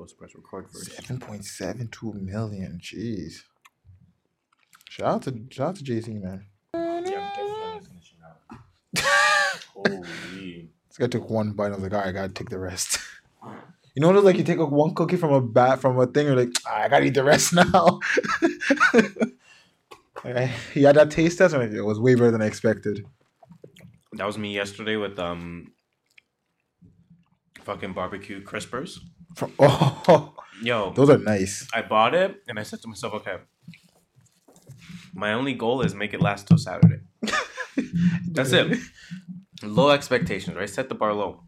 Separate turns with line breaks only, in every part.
supposed to press record first.
Seven point seven two million. Jeez. Shout out to shout out to Jay Z man.
Yeah, I'm definitely finishing out. Holy.
This guy took one bite. I was like, all right, I gotta take the rest. You know, what it's like you take a, one cookie from a bat from a thing, you're like, "Ah, I gotta eat the rest now. Okay, he had that taste test, and it was way better than I expected.
That was me yesterday with um fucking barbecue crispers.
From, oh,
Yo,
those are nice.
I bought it and I said to myself, okay, my only goal is make it last till Saturday. That's it. Low expectations, right? Set the bar low.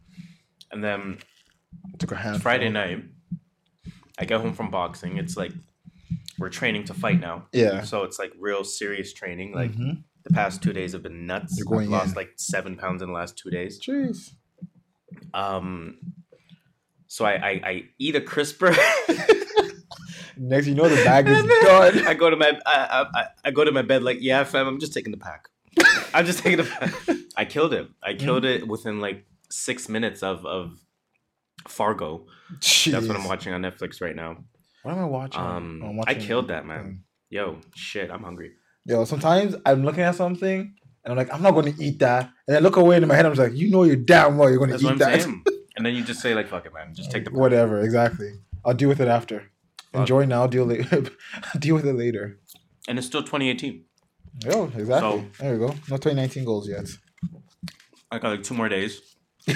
And then
Took a hand.
Friday night, I get home from boxing. It's like we're training to fight now.
Yeah.
So it's like real serious training. Like
Mhm.
the past two days have been nuts.
You're going
I've lost
in.
like seven pounds in the last two days.
Jeez.
Um, so I I, I eat a crisper.
Next, you know the bag is done.
I go to my I, I, I go to my bed like yeah fam I'm just taking the pack. I'm just taking the pack. I killed it. I killed it within like six minutes of of Fargo.
Jeez.
That's what I'm watching on Netflix right now.
What am I watching?
Um,
I'm
I killed that, man.
thing.
Yo, shit, I'm hungry.
Yo, sometimes I'm looking at something and I'm like, I'm not going to eat that. And I look away and in my head, I'm just like, you know, you're damn well you're going to eat that.
Saying. And then you just say like fuck it, man. Just take the pack.
Whatever, exactly. I'll deal with it after.
Fuck.
Enjoy now, deal later. deal with it later.
And it's still 2018.
Yo, exactly.
So-
there you go. No 2019 goals yet.
I got like two more days.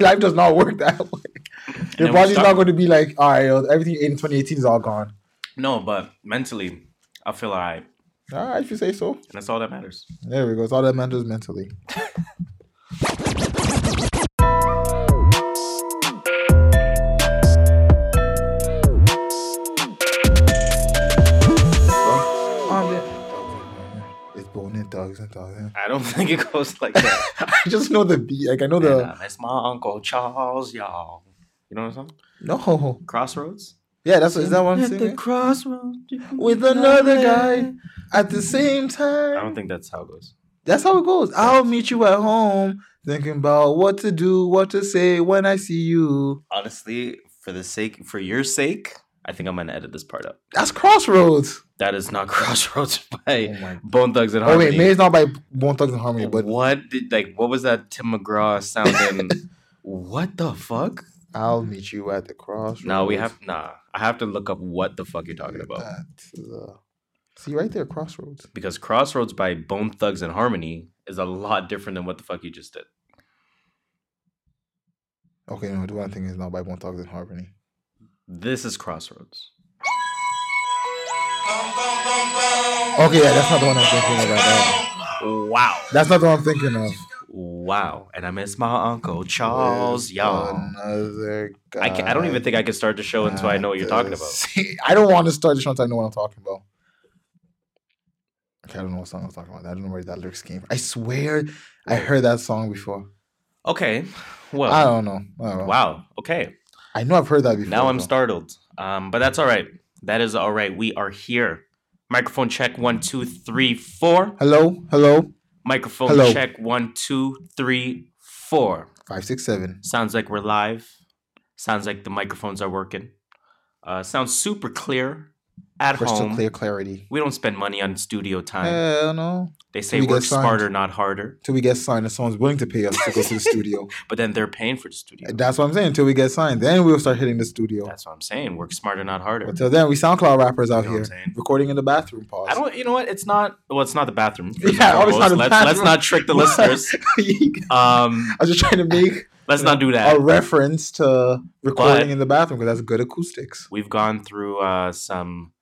Life does not work that way.
And
Your
then we
body's not going to be like, all right, yo, everything in 2018 is all gone.
No, but mentally, I feel alright,
All right, if you say so.
and that's all that matters.
There we go. It's all that matters mentally. bone and dogs and dogs.
I don't think it goes like that.
I just know the beat. Like I know the
that's my uncle Charles, y'all. You know what I'm saying?
no.
Crossroads.
Yeah, that's is that one
At the crossroads
with another guy at the same time.
I don't think that's how it goes.
That's how it goes. I'll meet you at home, thinking about what to do, what to say when I see you.
Honestly, for the sake, for your sake, I think I'm gonna edit this part up.
That's Crossroads.
That is not Crossroads by
Oh.
Bone Thugs and
oh,
Harmony. Oh Harmony.
wait, maybe it's not by Bone Thugs and Harmony, but
what did like? What was that Tim McGraw sounding? what the fuck?
I'll meet you at the crossroads.
No, we have nah. I have to look up what the fuck you're talking about
At the- See right there, Crossroads.
because Crossroads by Bone Thugs and Harmony is a lot different than what the fuck you just did.
Okay, no, the one thing is not by Bone Thugs and Harmony.
This is Crossroads.
Okay, yeah, that's not the one I'm thinking of right now.
Wow.
That's not the one I'm thinking of.
Wow. And I miss my uncle Charles, y'all.
Another guy.
I, can, I don't even think I can start the show until I know what you're talking about.
See, I don't want to start the show until I know what I'm talking about. Okay, I don't know what song I'm talking about. I don't know where that lyrics came from. I swear I heard that song before.
Okay.
I
Well,
don't know. I don't know.
wow. Okay.
I know I've heard that before.
Now I'm
though.
startled. Um, but that's all right. That is all right. We are here. Microphone check one, two, three, four.
Hello, hello.
Microphone
Hello.
check one, two, three, four.
Five, six, seven.
Sounds like we're live. Sounds like the microphones are working. Uh, sounds super clear at
Crystal
home.
clear clarity.
We don't spend money on studio time.
Hell no.
they say work smarter, not harder.
Till we get signed and someone's willing to pay us to go to the studio.
But then they're paying for the studio.
That's what I'm saying. Until we get signed, then we'll start hitting the studio.
That's what I'm saying. Work smarter, not harder.
Until then, we SoundCloud rappers out
You know what
here recording in the bathroom. Pause.
I don't. You know what? It's not. Well, it's not the bathroom.
Yeah, oh, it's not the
let's, let's not trick the listeners. um, I
was just trying to make
let's not do that.
a reference to recording
But-
in the bathroom because that's good acoustics.
We've gone through uh, some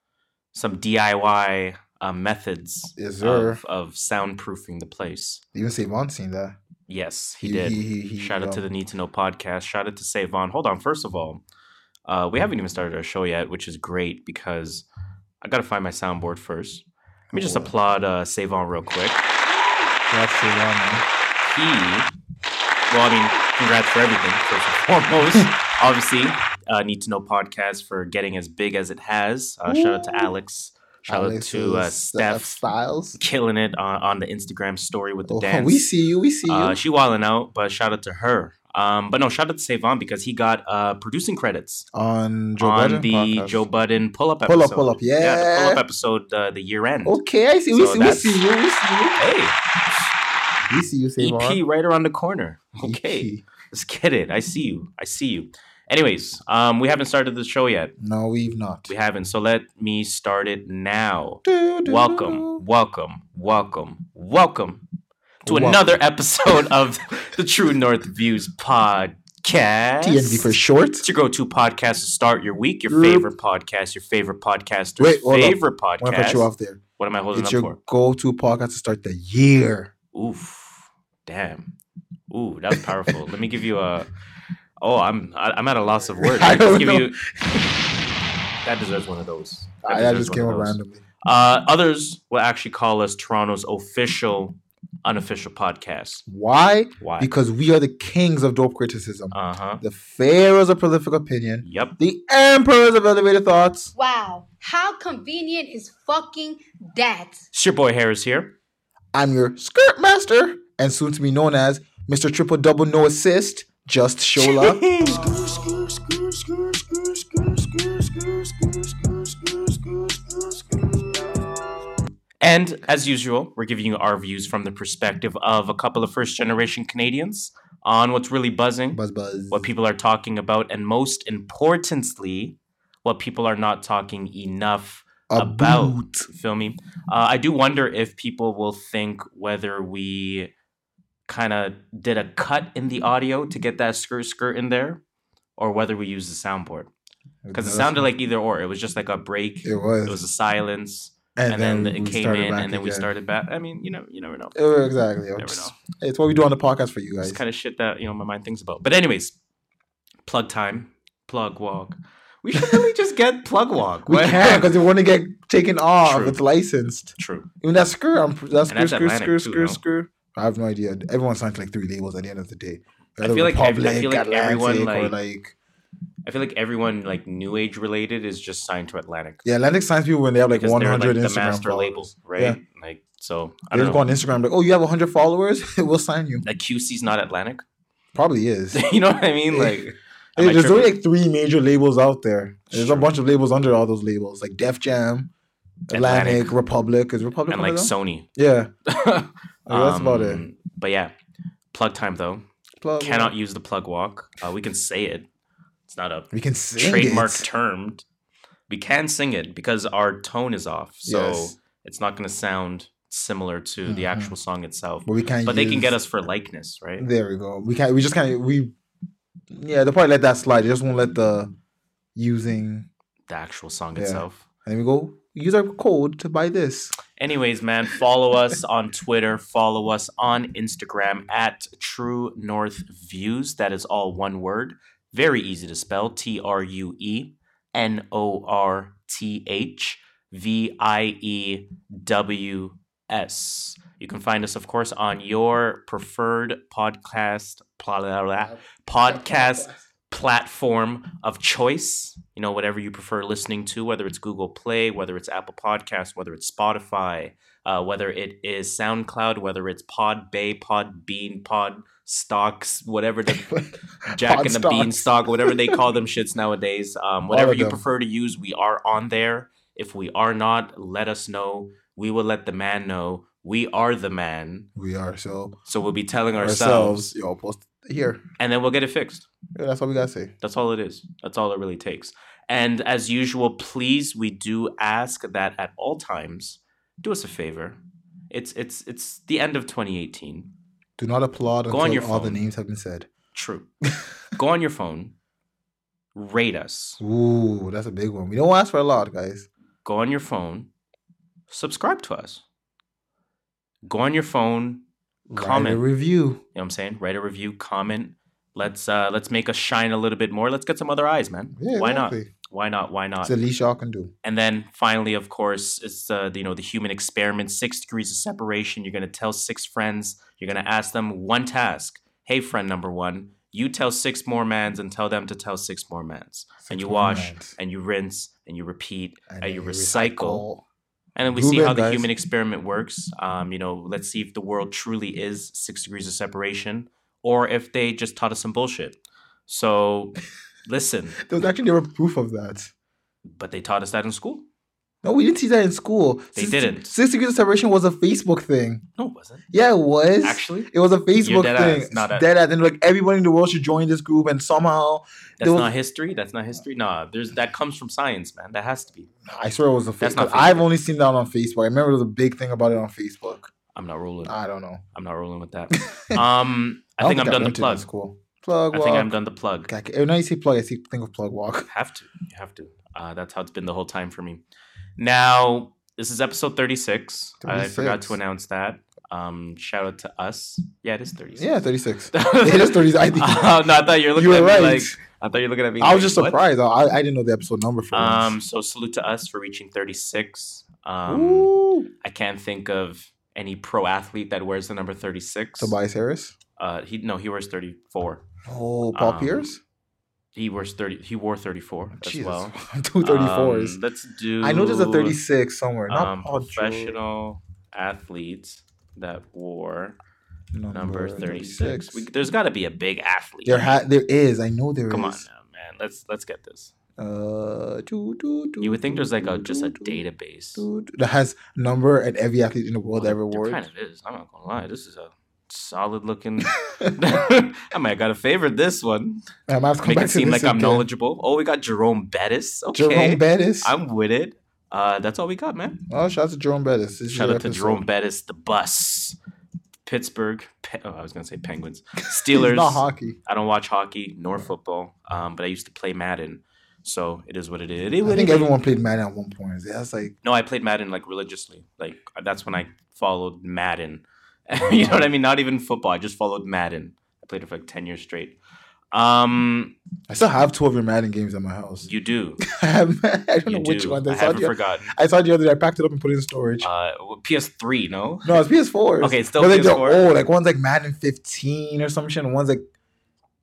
some DIY uh, methods
Yes,
of, of soundproofing the place.
Even Savon seen that.
Yes, he, did.
he- he,
Shout out to
um,
the Need to Know podcast. Shout out to Savon. Hold on. First of all, uh, we haven't even started our show yet, which is great because I got to find my soundboard first. Let me just
Cool.
applaud uh, Savon real quick.
That's Savon, man.
He, well, I mean, congrats for everything, first and foremost. Obviously, uh, Need to Know podcast for getting as big as it has. Uh, shout out to Alex. Shout out to uh, Steph.
Styles.
Killing it on, on the Instagram story with the
Oh,
dance.
we see you. We see you.
Uh, she wilding out, but shout out to her. Um, but no, shout out to Savon because he got uh, producing credits
on Joe
on
Budden
the
podcast.
Joe Budden pull up
Pull
episode.
up, pull up,
the
yeah.
pull up episode, uh, the year end.
Okay, I see. We
So
see. We see you. We see you.
Hey,
We see you. Savon.
EP right around the corner. Okay,
EP.
let's get it. I see you. I see you. Anyways, um, we haven't started the show yet.
No, we've not.
We haven't. So let me start it now.
Do, do,
Welcome, welcome, welcome, welcome to
Welcome.
another episode of the True North Views podcast.
TNV for short.
It's your go-to podcast to start your week. Your favorite podcast. Your favorite podcaster's
Wait, up.
favorite
I want to cut you off there.
What am I holding
It's
up
your go-to podcast to start the year.
Oof, damn. Ooh, that was powerful. Let me give you a. Oh, I'm I- I'm at a loss of words.
I
Let's
don't
give
know.
you. That deserves one of those. That
I, I just
one
came up randomly.
Uh, others will actually call us Toronto's official, unofficial podcast.
Why?
Why?
Because we are the kings of dope criticism,
Uh huh.
the pharaohs of prolific opinion,
Yep.
the emperors of elevated thoughts.
Wow, how convenient is fucking that?
It's your boy Harris here.
I'm your skirt master, and soon to be known as Mr. Triple Double No Assist, Just Shola.
And as usual, we're giving you our views from the perspective of a couple of first generation Canadians on what's really buzzing,
buzz buzz.
what people are talking about, and most importantly, what people are not talking enough about.
About.
Feel me? Uh, I do wonder if people will think whether we kind of did a cut in the audio to get that skirt skirt in there, or whether we used the soundboard because it sounded like either or. It was just like a break.
it was.
It was a silence, and, then, it came in, and then we
again.
started back. I mean, you know, you never know.
Oh, exactly.
Never
It's,
know.
it's what we do on the podcast for you guys.
It's kind of shit that you know my mind thinks about. But anyways, plug time, plug walk. We should really just get plug walk.
we
What-
can because we want to get taken off.
True.
It's licensed.
True.
Even that skirt, I'm, that
And
skirt,
that's
skirt,
Atlantic
skirt,
too,
skirt,
no?
skirt. I have no idea. Everyone signs like three labels at the end of the day.
I feel like ev- I feel like
Atlantic,
everyone, like-
like
I feel like everyone like new age related is just signed to Atlantic.
yeah, Atlantic signs people when they have like 100
like the
Instagram
master
followers.
label, right?
Yeah.
Like so, I
They
don't
just go on Instagram like, oh, you have 100 followers, we'll sign you.
Like QC's not Atlantic.
Probably is.
you know what I mean? Like,
Hey, there's only like three major labels out there. There's
Sure.
a bunch of labels under all those labels, like Def Jam, Atlantic,
Atlantic.
Republic. Is Republic
and like? Sony.
Yeah, Oh, that's about it.
Um, But yeah, plug time though.
Plug
Cannot use the plug walk. Uh, we can say it. It's not a
We can
trademark
it.
term. We can sing it because our tone is off, so
Yes.
it's not going to sound similar to the
Mhm.
actual song itself.
but we can't.
But they can get us for likeness, right?
There we go. We can't. We just can't. We. Yeah, they'll probably let that slide. They just won't let the using.
The actual song
Yeah.
itself.
And then we go use our code to buy this.
Anyways, man, follow us on Twitter. Follow us on Instagram at True North Views. That is all one word. Very easy to spell. T R U E N O R T H V I E W S. You can find us, of course, on your preferred podcast blah, blah, blah, podcast platform of choice. You know, whatever you prefer listening to, whether it's Google Play, whether it's Apple Podcasts, whether it's Spotify, uh, whether it is SoundCloud, whether it's Pod Bay, Pod Bean, Pod Stocks, whatever the Jack and the. Beanstalk, whatever they call them shits nowadays. Um, whatever you prefer to use, we are on there. If we are not, let us know. We will let the man know. We are the man.
We are so
So we'll be telling ourselves,
ourselves. Yo, post here.
and then we'll get it fixed.
Yeah, that's all we gotta say.
That's all it is. That's all it really takes. And as usual, please, we do ask that at all times, do us a favor. It's it's it's the end of 2018.
Do not applaud
Go
until all the names have been said.
True. Go on your phone, rate us.
Ooh, that's a big one. We don't ask for a lot, guys.
Go on your phone, subscribe to us. Go on your phone, comment.
a review.
You know what I'm saying? Write a review, comment. Let's uh let's make us shine a little bit more. Let's get some other eyes, man.
Yeah,
Why not? Why not? Why not?
It's the least y'all can do.
And then finally, of course, it's uh, you know the human experiment, six degrees of separation. You're gonna tell six friends. You're gonna ask them one task. Hey, friend number one, you tell six more mans and tell them to tell six more mans. and you wash
mans.
and you rinse and you repeat and,
then
you recycle. And then we
Move
see how the human experiment works. Um, you know, let's see if the world truly is six degrees of separation, or if they just taught us some bullshit. So, listen,
There was actually never proof of that.
but they taught us that in school.
No, we didn't see that in school.
They
Six-
didn't.
Six degrees of separation was a Facebook thing.
No, it wasn't.
Yeah, it was.
Actually,
it was a Facebook
dead
thing.
ass, not
dead ass, and like everybody in the world should join this group, and somehow
that's
was-
not history. That's not history. Nah, there's that comes from science, man. That has to be.
I swear it was a
That's
Facebook.
not
I've only seen that on Facebook. I remember there was a big thing about it on Facebook.
I'm not rolling.
I don't know.
I'm not rolling with that. Um, I,
don't
think I'm done the
learned it in
plug.
School. Plug
I think I'm done the plug.
Okay, When I see plug, I see think of plug walk.
Have to. You have to. Uh, that's how it's been the whole time for me. Now, this is episode 36. I forgot to announce that. Um, shout out to us. Yeah, it is 36.
Yeah, thirty six. it is thirty. I think
Oh, no, I thought you were looking
you were
at me
right.
like I thought you were looking at me.
I was
like,
just
what?
surprised. I, I didn't know the episode number for
Um,
once.
so salute to us for reaching 36. Um,
Ooh.
I can't think of any pro athlete that wears the number 36.
Tobias Harris.
Uh, he no, he wears 34.
Oh, Paul
Um,
Pierce.
He wears 30. He wore 34 as
Jesus,
well.
two thirty fours.
Um, let's do.
I know there's a thirty six somewhere. Not
um, professional athletes that wore number 36. We, there's got to be a big athlete.
There ha- there is. I know there is.
Come on now, man. Let's let's get this.
Uh, doo, doo, doo,
You would think there's like a just a database.
that has number and every athlete in the world
Well,
ever wore.
kind of is. I'm not gonna lie. This is a solid looking. I might have gotta favorite this one.
I might have to come
Make it seem like I'm
again.
knowledgeable. Oh, we got Jerome Bettis. Okay,
Jerome Bettis.
I'm with it. Uh, that's all we got, man.
oh, shout out to Jerome Bettis. This
Shout out to. Jerome Bettis, the bus. Pittsburgh. Pe- oh, I was gonna say Penguins. Steelers.
not hockey.
I don't watch hockey nor football, um, but I used to play Madden, so it is what it is. It
I think everyone played Madden at one point. Yeah, that's like
No, I played Madden like religiously. Like that's when I followed Madden. you know what I mean? Not even football. I just followed Madden. I played it for like ten years straight. Um,
I still have two of your Madden games at my house.
you do.
I, have, I don't
You
know which
do.
one.
I
I saw,
haven't
the,
forgotten.
I saw the other day. I packed it up and put it in storage.
Uh, PS3, no.
no, it's PS4.
Okay, it's still
but like they're
PS4.
old. Like one's like Madden 15 or some shit, and one's like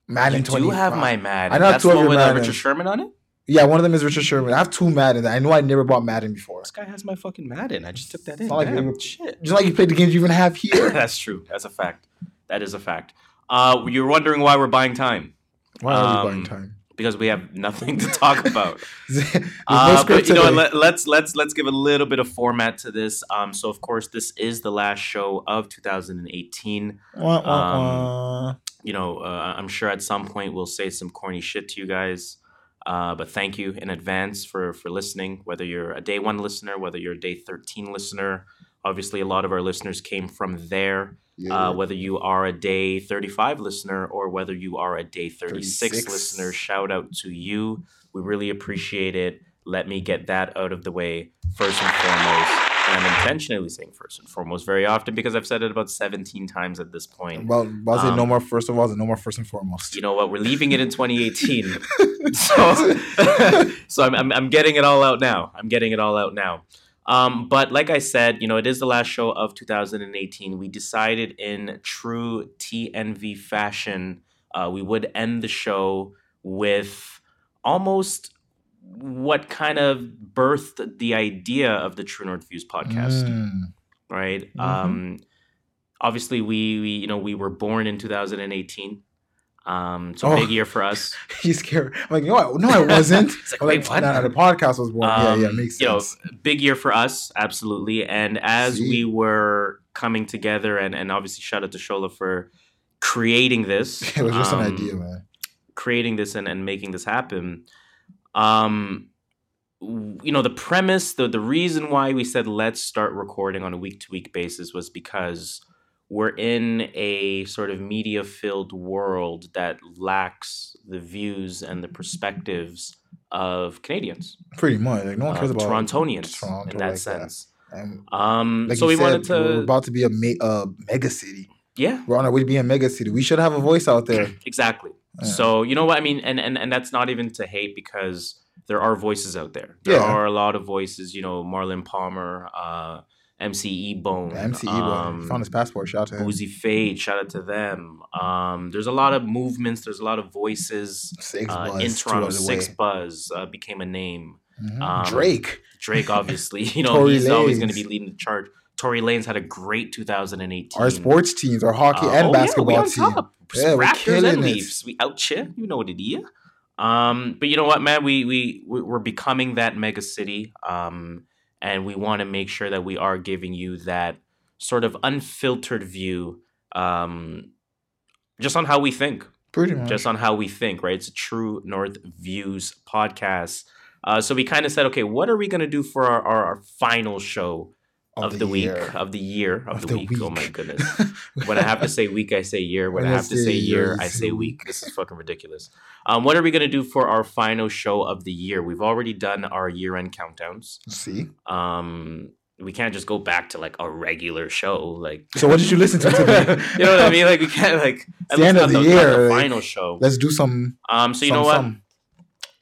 Madden
You
20.
do have my Madden.
I know
That's
two of
one
your
with uh. Richard Sherman on it.
Yeah, one of them is Richard Sherman. I have two Madden. I know I never bought Madden before.
This guy has my fucking Madden. I just took that in.
not like
Damn,
you-
shit.
Just like you played the games you even have here.
That's true. That's a fact. That is a fact. Uh, you're wondering why we're buying time
Why are
Um,
we buying time?
because we have nothing to talk about.
No
Uh, but you know, let, let's let's let's give a little bit of format to this. Um, so of course, this is the last show of 2018.
Wah, wah,
um,
wah.
You know, uh, I'm sure at some point we'll say some corny shit to you guys. Uh, but thank you in advance for for listening. Whether you're a day one listener, whether you're a day 13 listener, obviously a lot of our listeners came from there.
Yeah.
Uh, whether you are a day 35 listener or whether you are a day 36,
36.
listener, shout out to you. We really appreciate it. Let me get that out of the way first and foremost. And I'm intentionally saying first and foremost very often because I've said it about 17 times at this point.
Well, I'll say no
um,
more first of all, and no more first and foremost.
You know what? We're leaving it in 2018. so so I'm, I'm, I'm getting it all out now. I'm getting it all out now. Um, but like I said, you know, it is the last show of 2018. We decided in true TNV fashion, uh, we would end the show with almost what kind of birthed the idea of the True North Views podcast
Mm.
right?
Mhm.
Um, obviously, we, we you know we were born in 2018. Um, a
Oh.
big year for us.
He's scared. I'm like, no, I, no, I wasn't.
It's like,
I'm like,
what?
no, no, the podcast was born. yeah, yeah,
Um,
makes
you know,
sense.
big year for us, absolutely. And as
See?
we were coming together, and and obviously shout out to Shola for creating this.
it was just
um,
an idea, man.
creating this and, and making this happen um you know the premise the the reason why we said let's start recording on a week to week basis was because we're in a sort of media filled world that lacks the views and the perspectives of Canadians,
Pretty much. Like no one
uh,
cares about
Torontonians
Toronto
in that
like that.
sense.
And
Um,
like
so we wanted
said, we're
to,
about to be a ma- uh, mega city.
yeah,
We're on our way to being a mega city. We should have a voice out there.
Exactly.
Yeah.
So you know what I mean, and and and that's not even to hate because there are voices out there. There
Yeah.
are a lot of voices. You know, Marlon Palmer, uh, MCE Bone,
MCE
um,
boy found his passport. Shout out to him.
Boozy Fade. Shout out to them. Um, there's a lot of movements. There's a lot of voices.
Six
Uh,
buzz,
in Toronto, Six
away.
Buzz uh, became a name.
Mhm.
um,
Drake.
Drake, obviously, you know, he's always going to be leading the charge. Tory Lanez had a great 2018.
Our sports teams, our hockey
Uh,
and
oh,
basketball
yeah, we on
team.
top.
Yeah, we're
Raptors
killing
and
it.
Leafs. We out here. You know what it is. Um, but you know what, man? We we we- we're becoming that mega city. Um, and we want to make sure that we are giving you that sort of unfiltered view. Um, just on how we think
Pretty much.
just on how we think, right? It's a True North Views podcast. Uh, so we kind of said, okay, what are we going to do for our, our, our final show of, the, week,
year.
of the year, of,
Of
the,
the
week. Oh my goodness. when I have to say week, I say year. When,
When
I have to
say
year, I say week.
week.
This is fucking ridiculous. Um, what are we going to do for our final show of the year? We've already done our year end countdowns.
See.
Um, we can't just go back to like a regular show. Like,
So what did you listen to today?
you know what I mean? Like, we can't like at
the end of the year,
the
like-
final show.
Let's do some.
Um, so you
some,
know what?
some.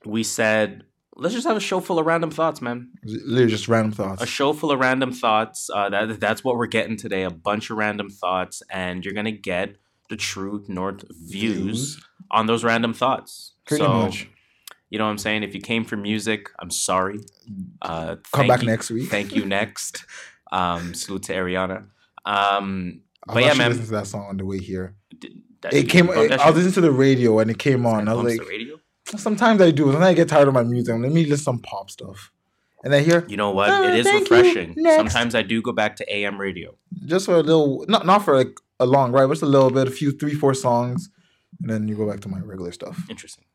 we said let's just have a show full of random thoughts, man.
Literally just random thoughts.
A show full of random thoughts. Uh, that that's what we're getting today. A bunch of random thoughts, and you're gonna get the true North views on those random thoughts.
Pretty
so,
much.
You know what I'm saying? If you came for music, I'm sorry. Uh,
Come back
you-
next week.
Thank you next. Um, salute to Ariana. Um,
I
but yeah, man.
to that song on the way here.
d- that-
It came.
bump
I was listening to the radio and it came on. I was like,
the radio.
Sometimes I do. Sometimes I get tired of my music. Let me listen to some pop stuff. And I hear
You know what?
Uh,
it is refreshing. Sometimes I do go back to AM radio.
just for a little, not not for like a long ride, but just a little bit, a few, three, four songs, and then you go back to my regular stuff.
Interesting.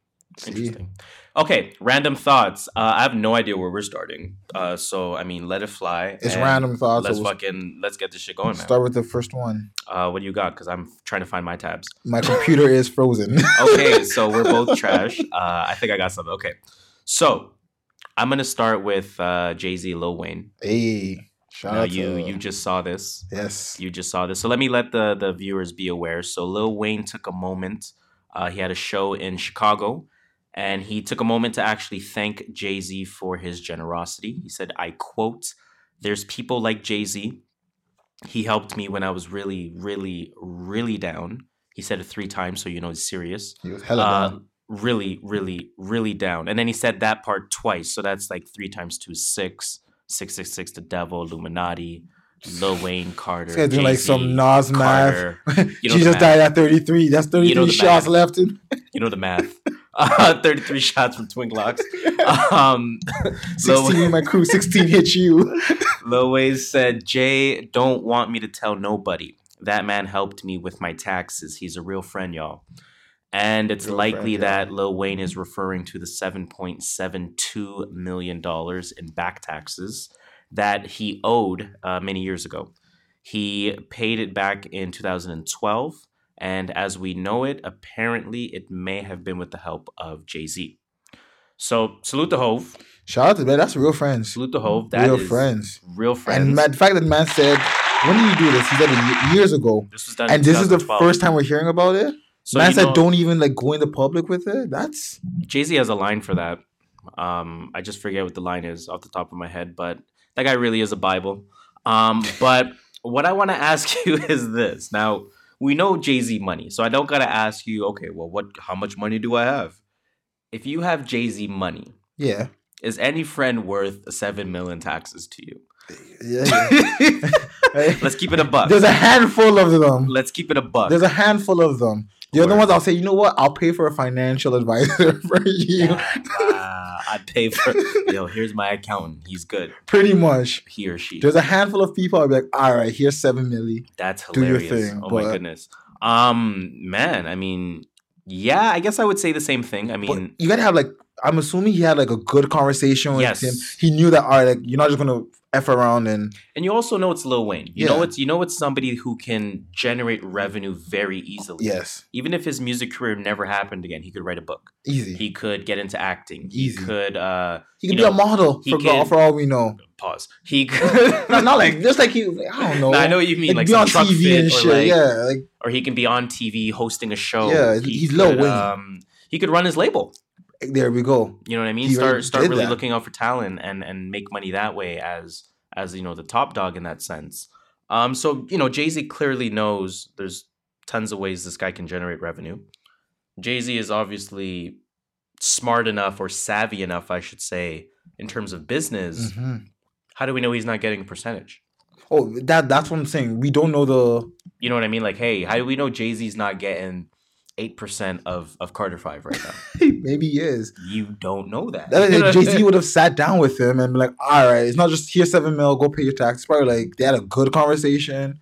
Interesting. Okay, random thoughts. Uh, I have no idea where we're starting. Uh, so I mean, let it fly.
It's random thoughts.
Let's
so we'll
fucking let's get this shit going, man.
start with the first one.
Uh, what do you got? Because I'm trying to find my tabs.
My computer is frozen.
Okay, so we're both trash. Uh, I think I got something. Okay, so I'm gonna start with uh, Jay Z, Lil Wayne.
hey, shout
Now
out
you
to
you just saw this.
yes.
You just saw this. So let me let the the viewers be aware. So Lil Wayne took a moment. Uh, he had a show in Chicago, and he took a moment to actually thank Jay Z for his generosity. He said, "I quote: There's people like Jay Z. He helped me when I was really, really, really down." He said it three times, so you know he's serious.
He was hella
Uh,
down.
really, really, really down. And then he said that part twice, so that's like three times two, six, six, six, six. The Devil, Illuminati, Lil Wayne, Carter.
Doing like some Nas math.
You know
she just
math.
died at 33. That's 33
You know
shots
math.
left. In.
You know the math. Uh, 33 shots from Twin Glocks. Um,
16 in my crew, 16 hit you.
Lil said, Jay don't want me to tell nobody. That man helped me with my taxes. He's a real friend, y'all. And it's
Real
likely
friend,
that
yeah.
Lil Wayne is referring to the $7.72 million in back taxes that he owed uh, many years ago. He paid it back in 2012. And as we know it, apparently it may have been with the help of Jay Z. So salute the Hov.
Shout out to man. That's real friends.
Salute the Hov. That is
real friends.
Real friends.
And man, the fact that man said, when did you do this? He said it years ago.
this was done
And this is the first time we're hearing about it.
So
man said,
know,
don't even like go in the public with it. That's
Jay Z has a line for that. Um, I just forget what the line is off the top of my head, but that guy really is a Bible. Um, but what I want to ask you is this. Now we know Jay Z money, so I don't gotta ask you. Okay, well, what? How much money do I have? If you have Jay Z money,
yeah.
is any friend worth seven million taxes to you?
Yeah. yeah.
Let's keep it a buck.
There's a handful of them.
Let's keep it a buck.
There's a handful of them. The other ones, I'll say, you know what? I'll pay for a financial advisor for you.
Ah, I pay for. Yo, here's my accountant. He's good.
Pretty much.
He or she.
There's a handful of people I'll be like, all right, here's seven milli.
That's
do your thing,
oh my goodness. Um, man, I mean, yeah, I guess I would say the same thing. I mean,
you gotta have like I'm assuming he had like a good conversation with
Yes.
him. He knew that all right, like you're not just gonna F around and
and you also know it's Lil Wayne. You know it's you know it's somebody who can generate revenue very easily.
yes,
Even if his music career never happened again, he could write a book.
easy.
He could get into acting.
Easy.
He could uh
He could be
know,
a model for,
can-
for all we know.
pause. He could
not, not like just like he I don't know.
No, I know what you mean, like,
be
some
on TV and shit.
like-
yeah, like
or he can be on TV hosting a show.
Yeah,
He
he's Lil
could,
Wayne.
Um, he could run his label.
There we go.
You know what I mean?
He
Start start really
that.
looking out for talent and and make money that way as as you know the top dog in that sense. Um, so you know Jay Z clearly knows there's tons of ways this guy can generate revenue. Jay Z is obviously smart enough or savvy enough, I should say, in terms of business.
Mhm.
How do we know he's not getting a percentage?
Oh, that that's what I'm saying. We don't know the.
You know what I mean? Like, hey, how do we know Jay Z's not getting eight percent of of Carter Five right now?
Maybe he is.
you don't know that.
Jay Z would have sat down with him and be like, "All right, it's not just here seven mil, go pay your tax." It's probably like they had a good conversation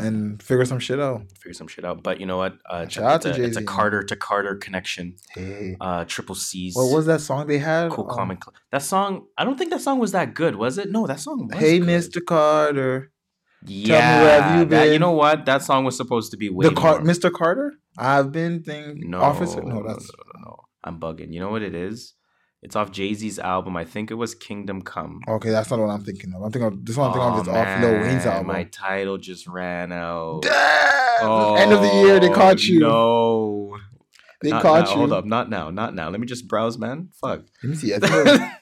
and figure some shit out.
figure some shit out. But you know what? Uh,
Shout out
it's,
to
a, it's a Carter to Carter connection.
Hey,
Uh, triple C's.
what was that song they had?
Cool,
Um,
and cl- that song. I don't think that song was that good, was it? No, that song. Was
Hey,
good.
Mr. Carter.
Yeah,
where have you
that- you know what? That song was supposed to be way
the Car-
more.
Mr. Carter. I've been thinking.
No,
Officer. No, that's
no, no, no. I'm bugging. You know what it is? It's off Jay Z's album. I think it was Kingdom Come.
okay. That's not what I'm thinking of. I'm thinking of this one. I'm thinking
Aw,
of is off Lil Wayne's album.
My title just ran out.
Damn! Oh, end of the year, they caught you.
Oh, No,
they
Not
caught
now.
you.
Hold up, not now, not now. Let me just browse, man. Fuck.
Let me see. I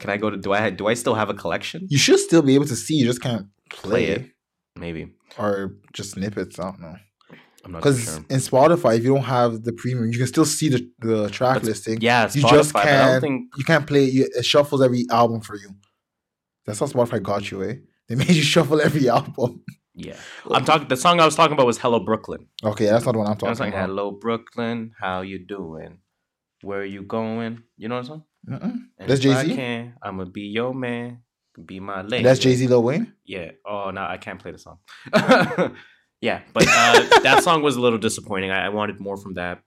Can I go to? Do I do I still have a collection?
you should still be able to see. You just can't
Play
play,
it. Maybe
or just snippets. I don't know.
I'm not
Because
sure.
in Spotify, if you don't have the premium, you can still see the, the track
But-
listing.
Yeah, Spotify, you
just
but I don't
can't-
think.
You can't play. You, it shuffles every album for you. That's how Spotify got you, eh? They made you shuffle every album.
Yeah, I'm talking. The song I was talking about was "Hello Brooklyn."
Okay, that's not the one I'm
I was
talking
like,
about.
"Hello Brooklyn, how you doing? Where you going?" You know what I'm saying?
Mm-mm.
And
That's Jay-Z?
can, I'ma be your man, be my lady.
That's Jay Z, Lil Wayne.
Yeah. Oh no, I can't play the song. yeah, but uh, that song was a little disappointing. I, I wanted more from that.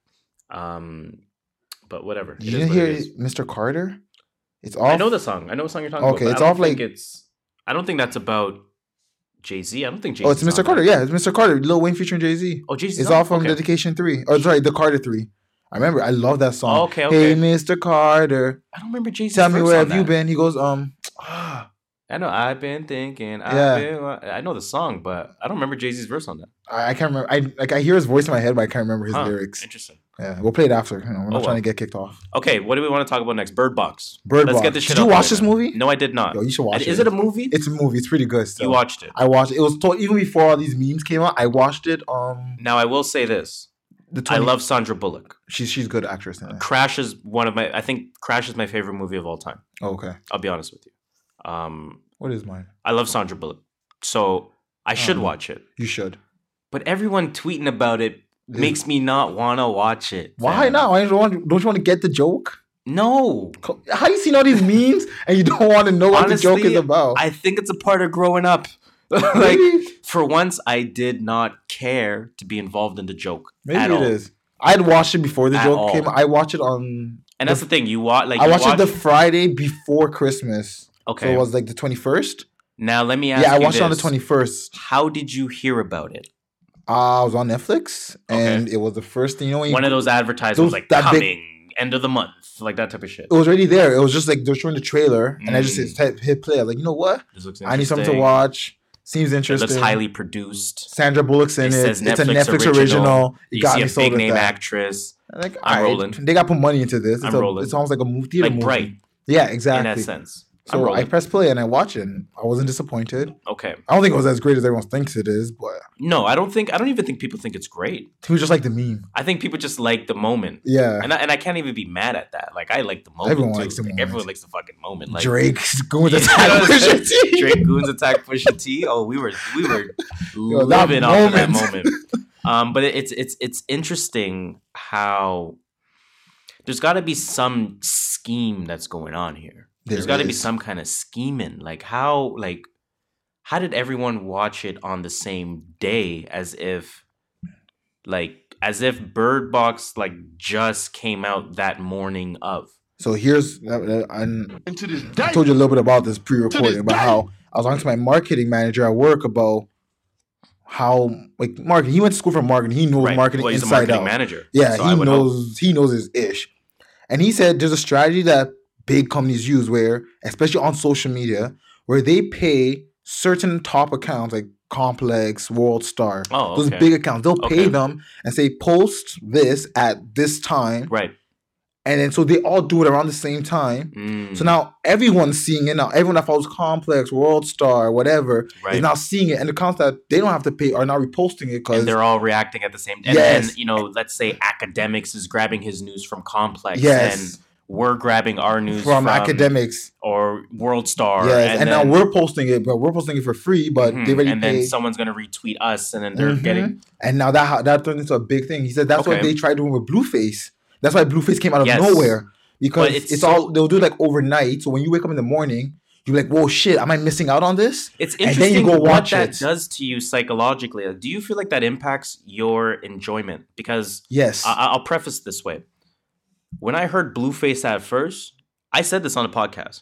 Um, but whatever. It
You didn't hear. Mr. Carter? It's off.
I know the song. I know the song you're talking
Okay,
about. Okay, it's
off, like-
it's. I don't think that's about Jay Z. I don't think Jay. Z.
Oh, it's Mr. Carter. Yeah, it's Mr. Carter. Lil Wayne featuring Jay Z.
Oh, Jay Z.
It's off from Dedication Three. Oh, sorry, the Carter Three. I remember. I love that song.
Oh, okay, okay.
Hey, Mr. Carter,
I don't remember Jay Z.
tell me where have you been? He goes, um,
I know. I've been thinking. I've
Yeah.
been, I know the song, but I don't remember Jay Z's verse on that.
I, I can't remember. I like I hear his voice in my head, but I can't remember his
Huh,
lyrics.
Interesting.
Yeah, we'll play it after. You know, we're not
Oh,
trying
well.
to get kicked off.
Okay, what do we want to talk about next? Bird Box.
Bird
Let's
Box.
get this shit
Did you watch this
now.
movie?
No, I did not.
Yo, you should watch
Is
it.
it a movie?
It's a movie. It's pretty good. Still.
you watched it.
I watched. It It was told even before all these memes came out. I watched it. Um,
Now I will say this:
the
I love Sandra Bullock.
She's she's good actress it.
Crash is one of my. I think Crash is my favorite movie of all time.
Oh, okay.
I'll be honest with you. Um,
What is mine?
I love Sandra Bullock, so I should
Oh.
watch it.
You should.
But everyone tweeting about it makes me not want to watch it.
Why
fam.
not? Why don't you want? Don't you want to get the joke?
No,
How you seen all these memes and you don't want to know what the joke is about?
I think it's a part of growing up. like
maybe
for once, I did not care to be involved in the joke
maybe it
all.
is. I'd watched it before the
At
joke
all.
came. I watched it on.
And that's the thing. You watch like
I watched it the Friday before Christmas,
okay.
so it was like the twenty first.
now let me ask
Yeah, I watched it on the twenty first.
How did you hear about it?
Uh, I was on Netflix, and it was the first thing. You know, you,
One of those advertisements
Those-
like
that big-
coming end of the month, like that type of shit.
it was already there. It was just like they're showing the trailer, and I just
Mm.
hit, hit play. I was like, you know what? I need something to watch. Seems
It
interesting.
looks highly produced.
Sandra Bullock's in
It
it. It's a
Netflix original.
original. It
You
got
see
me
a
sold
big name
that.
actress,
I'm Like,
I'm
alright,
rolling.
They got put money into this. It's,
I'm
a,
rolling.
it's almost like a movie. Theater
like
movie.
Bright
Yeah,
in
exactly.
that sense.
So I pressed play and I watched it. And I wasn't disappointed.
Okay.
I don't think it was as great as everyone thinks it is, but
No, I don't think. I don't even think people think it's great.
was just like the meme.
I think people just like the moment.
Yeah,
And I, and I can't even be mad at that. Like I like the moment.
Everyone
too.
likes the
Like,
moment.
Everyone likes the fucking moment. Like
Drake going to
Yeah,
attack Pusha? T.
Drake Goons attack Pusha T. Oh, we were we were
Yo, that
living off of that
moment.
moment. Um, but it's it's it's interesting how there's got to be some scheme that's going on here. There's
There
got to be some kind of scheming. Like how like how did everyone watch it on the same day as if like as if Bird Box like just came out that morning of.
So here's uh, uh, and
And this
I told you a little bit about this pre-recording about how I was talking to my marketing manager at work about how like marketing. He went to school for marketing. He knows marketing
Well, he's a
inside
marketing
out.
manager.
Yeah,
so
he
would hope.
knows he knows his ish. And he said there's a strategy that big companies use where, especially on social media, where they pay certain top accounts like Complex, World Star,
Oh,
those big accounts, they'll
Okay.
pay them and say post this at this time.
Right.
And then so they all do it around the same time.
Mm,
So now everyone's seeing it now. Everyone that follows Complex, World Star, whatever,
right.
is now seeing it. And the accounts that they don't have to pay are now reposting it because
they're all reacting at the same time. and then
Yes.
you know let's say Akademiks is grabbing his news from complex
Yes.
and we're grabbing our news
from, Akademiks.
or World Star.
Yes, and, now we're posting it, but we're posting it for free. But
Mhm,
they already
and then someone's gonna retweet us, and then they're
Mhm.
getting
And now that that turned into a big thing. He said that's what they tried doing with Blueface. That's why Blueface came out of
Yes.
nowhere because
But
it's,
it's
all they'll do like overnight. So when you wake up in the morning, you're like, "Whoa, shit! Am I missing out on this?"
It's
And then
interesting
you go
what
watch
that
it.
does to you psychologically. Do you feel like that impacts your enjoyment? Because
Yes,
I- I'll preface this way: when I heard Blueface at first, I said this on a podcast.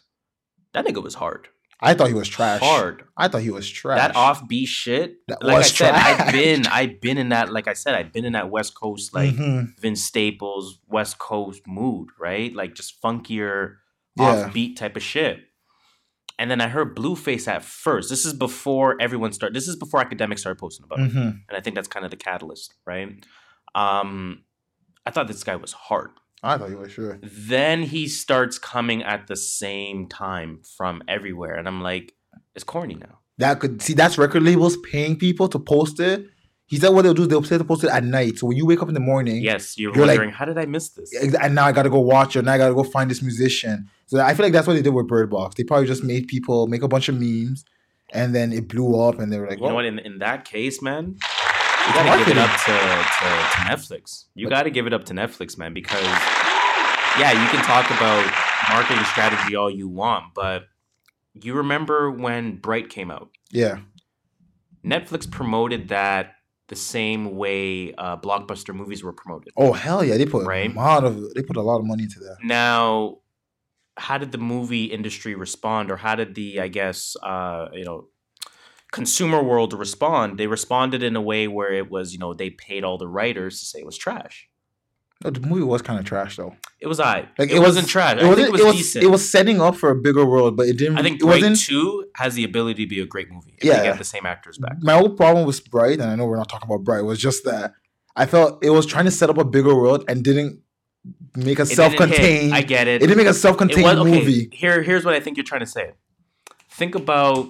That nigga was hard,
I thought he was trash.
hard.
I thought he was trash.
That offbeat shit.
That
like I
was
said, I've been, I've been in that. Like I said, I've been in that West Coast, like
Mhm.
Vince Staples, West Coast mood, right? Like just funkier,
Yeah.
offbeat type of shit. And then I heard Blueface at first. This is before everyone started. This is before Akademiks started posting about it,
Mhm.
and I think that's kind of the catalyst, right? Um, I thought this guy was hard.
I thought he was sure.
Then he starts coming at the same time from everywhere, and I'm like, it's corny now.
That could see that's record labels paying people to post it. He said what they'll do, they'll say to post it at night. So when you wake up in the morning,
Yes, you're,
You're like-
how did I miss this?
and now I gotta go watch it, and I gotta go find this musician. So I feel like that's what they did with Bird Box. They probably just made people make a bunch of memes, and then it blew up, and they were like,
You know what? In, in that case, man, you gotta give it up to, to, to Netflix. You gotta give it up to Netflix, man, because yeah, you can talk about marketing strategy all you want, but you remember when Bright came out?
yeah,
Netflix promoted that the same way uh, blockbuster movies were promoted.
oh hell yeah, they put
Right.
a lot of they put a lot of money into that.
Now, how did the movie industry respond, or how did the, I guess, uh, you know, consumer world to respond? They responded in a way where it was, you know, they paid all the writers to say it was trash.
No, the movie was kind of trash though.
It was I.
Like
it,
it, was,
wasn't trash.
It
I
wasn't.
think it was,
it was.
decent.
It was setting up for a bigger world, but it didn't.
I think
it
Bright
wasn't.
Two has the ability to be a great movie if
Yeah.
they get the same actors back.
My whole problem with Bright, and I know we're not talking about Bright, was just that I felt it was trying to set up a bigger world and didn't make a self-contained.
I get
It
it.
didn't make a self-contained
was okay.
movie.
Here, here's what I think you're trying to say. Think about.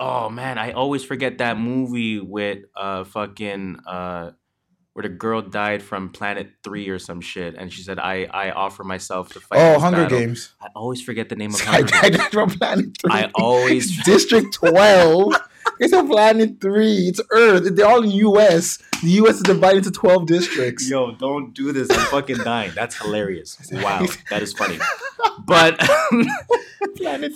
Oh man, I always forget that movie with uh fucking uh where the girl died from Planet Three or some shit, and she said, "I I offer myself to fight."
Oh, Hunger
battle."
Games.
I always forget the name of
I
Hunger Games.
died from Planet Three.
I always
District Twelve. It's a Planet Three. It's Earth. They're all in U.S. The U.S. is divided into twelve districts.
Yo, don't do this. I'm fucking dying. That's hilarious. Wow, that is funny. But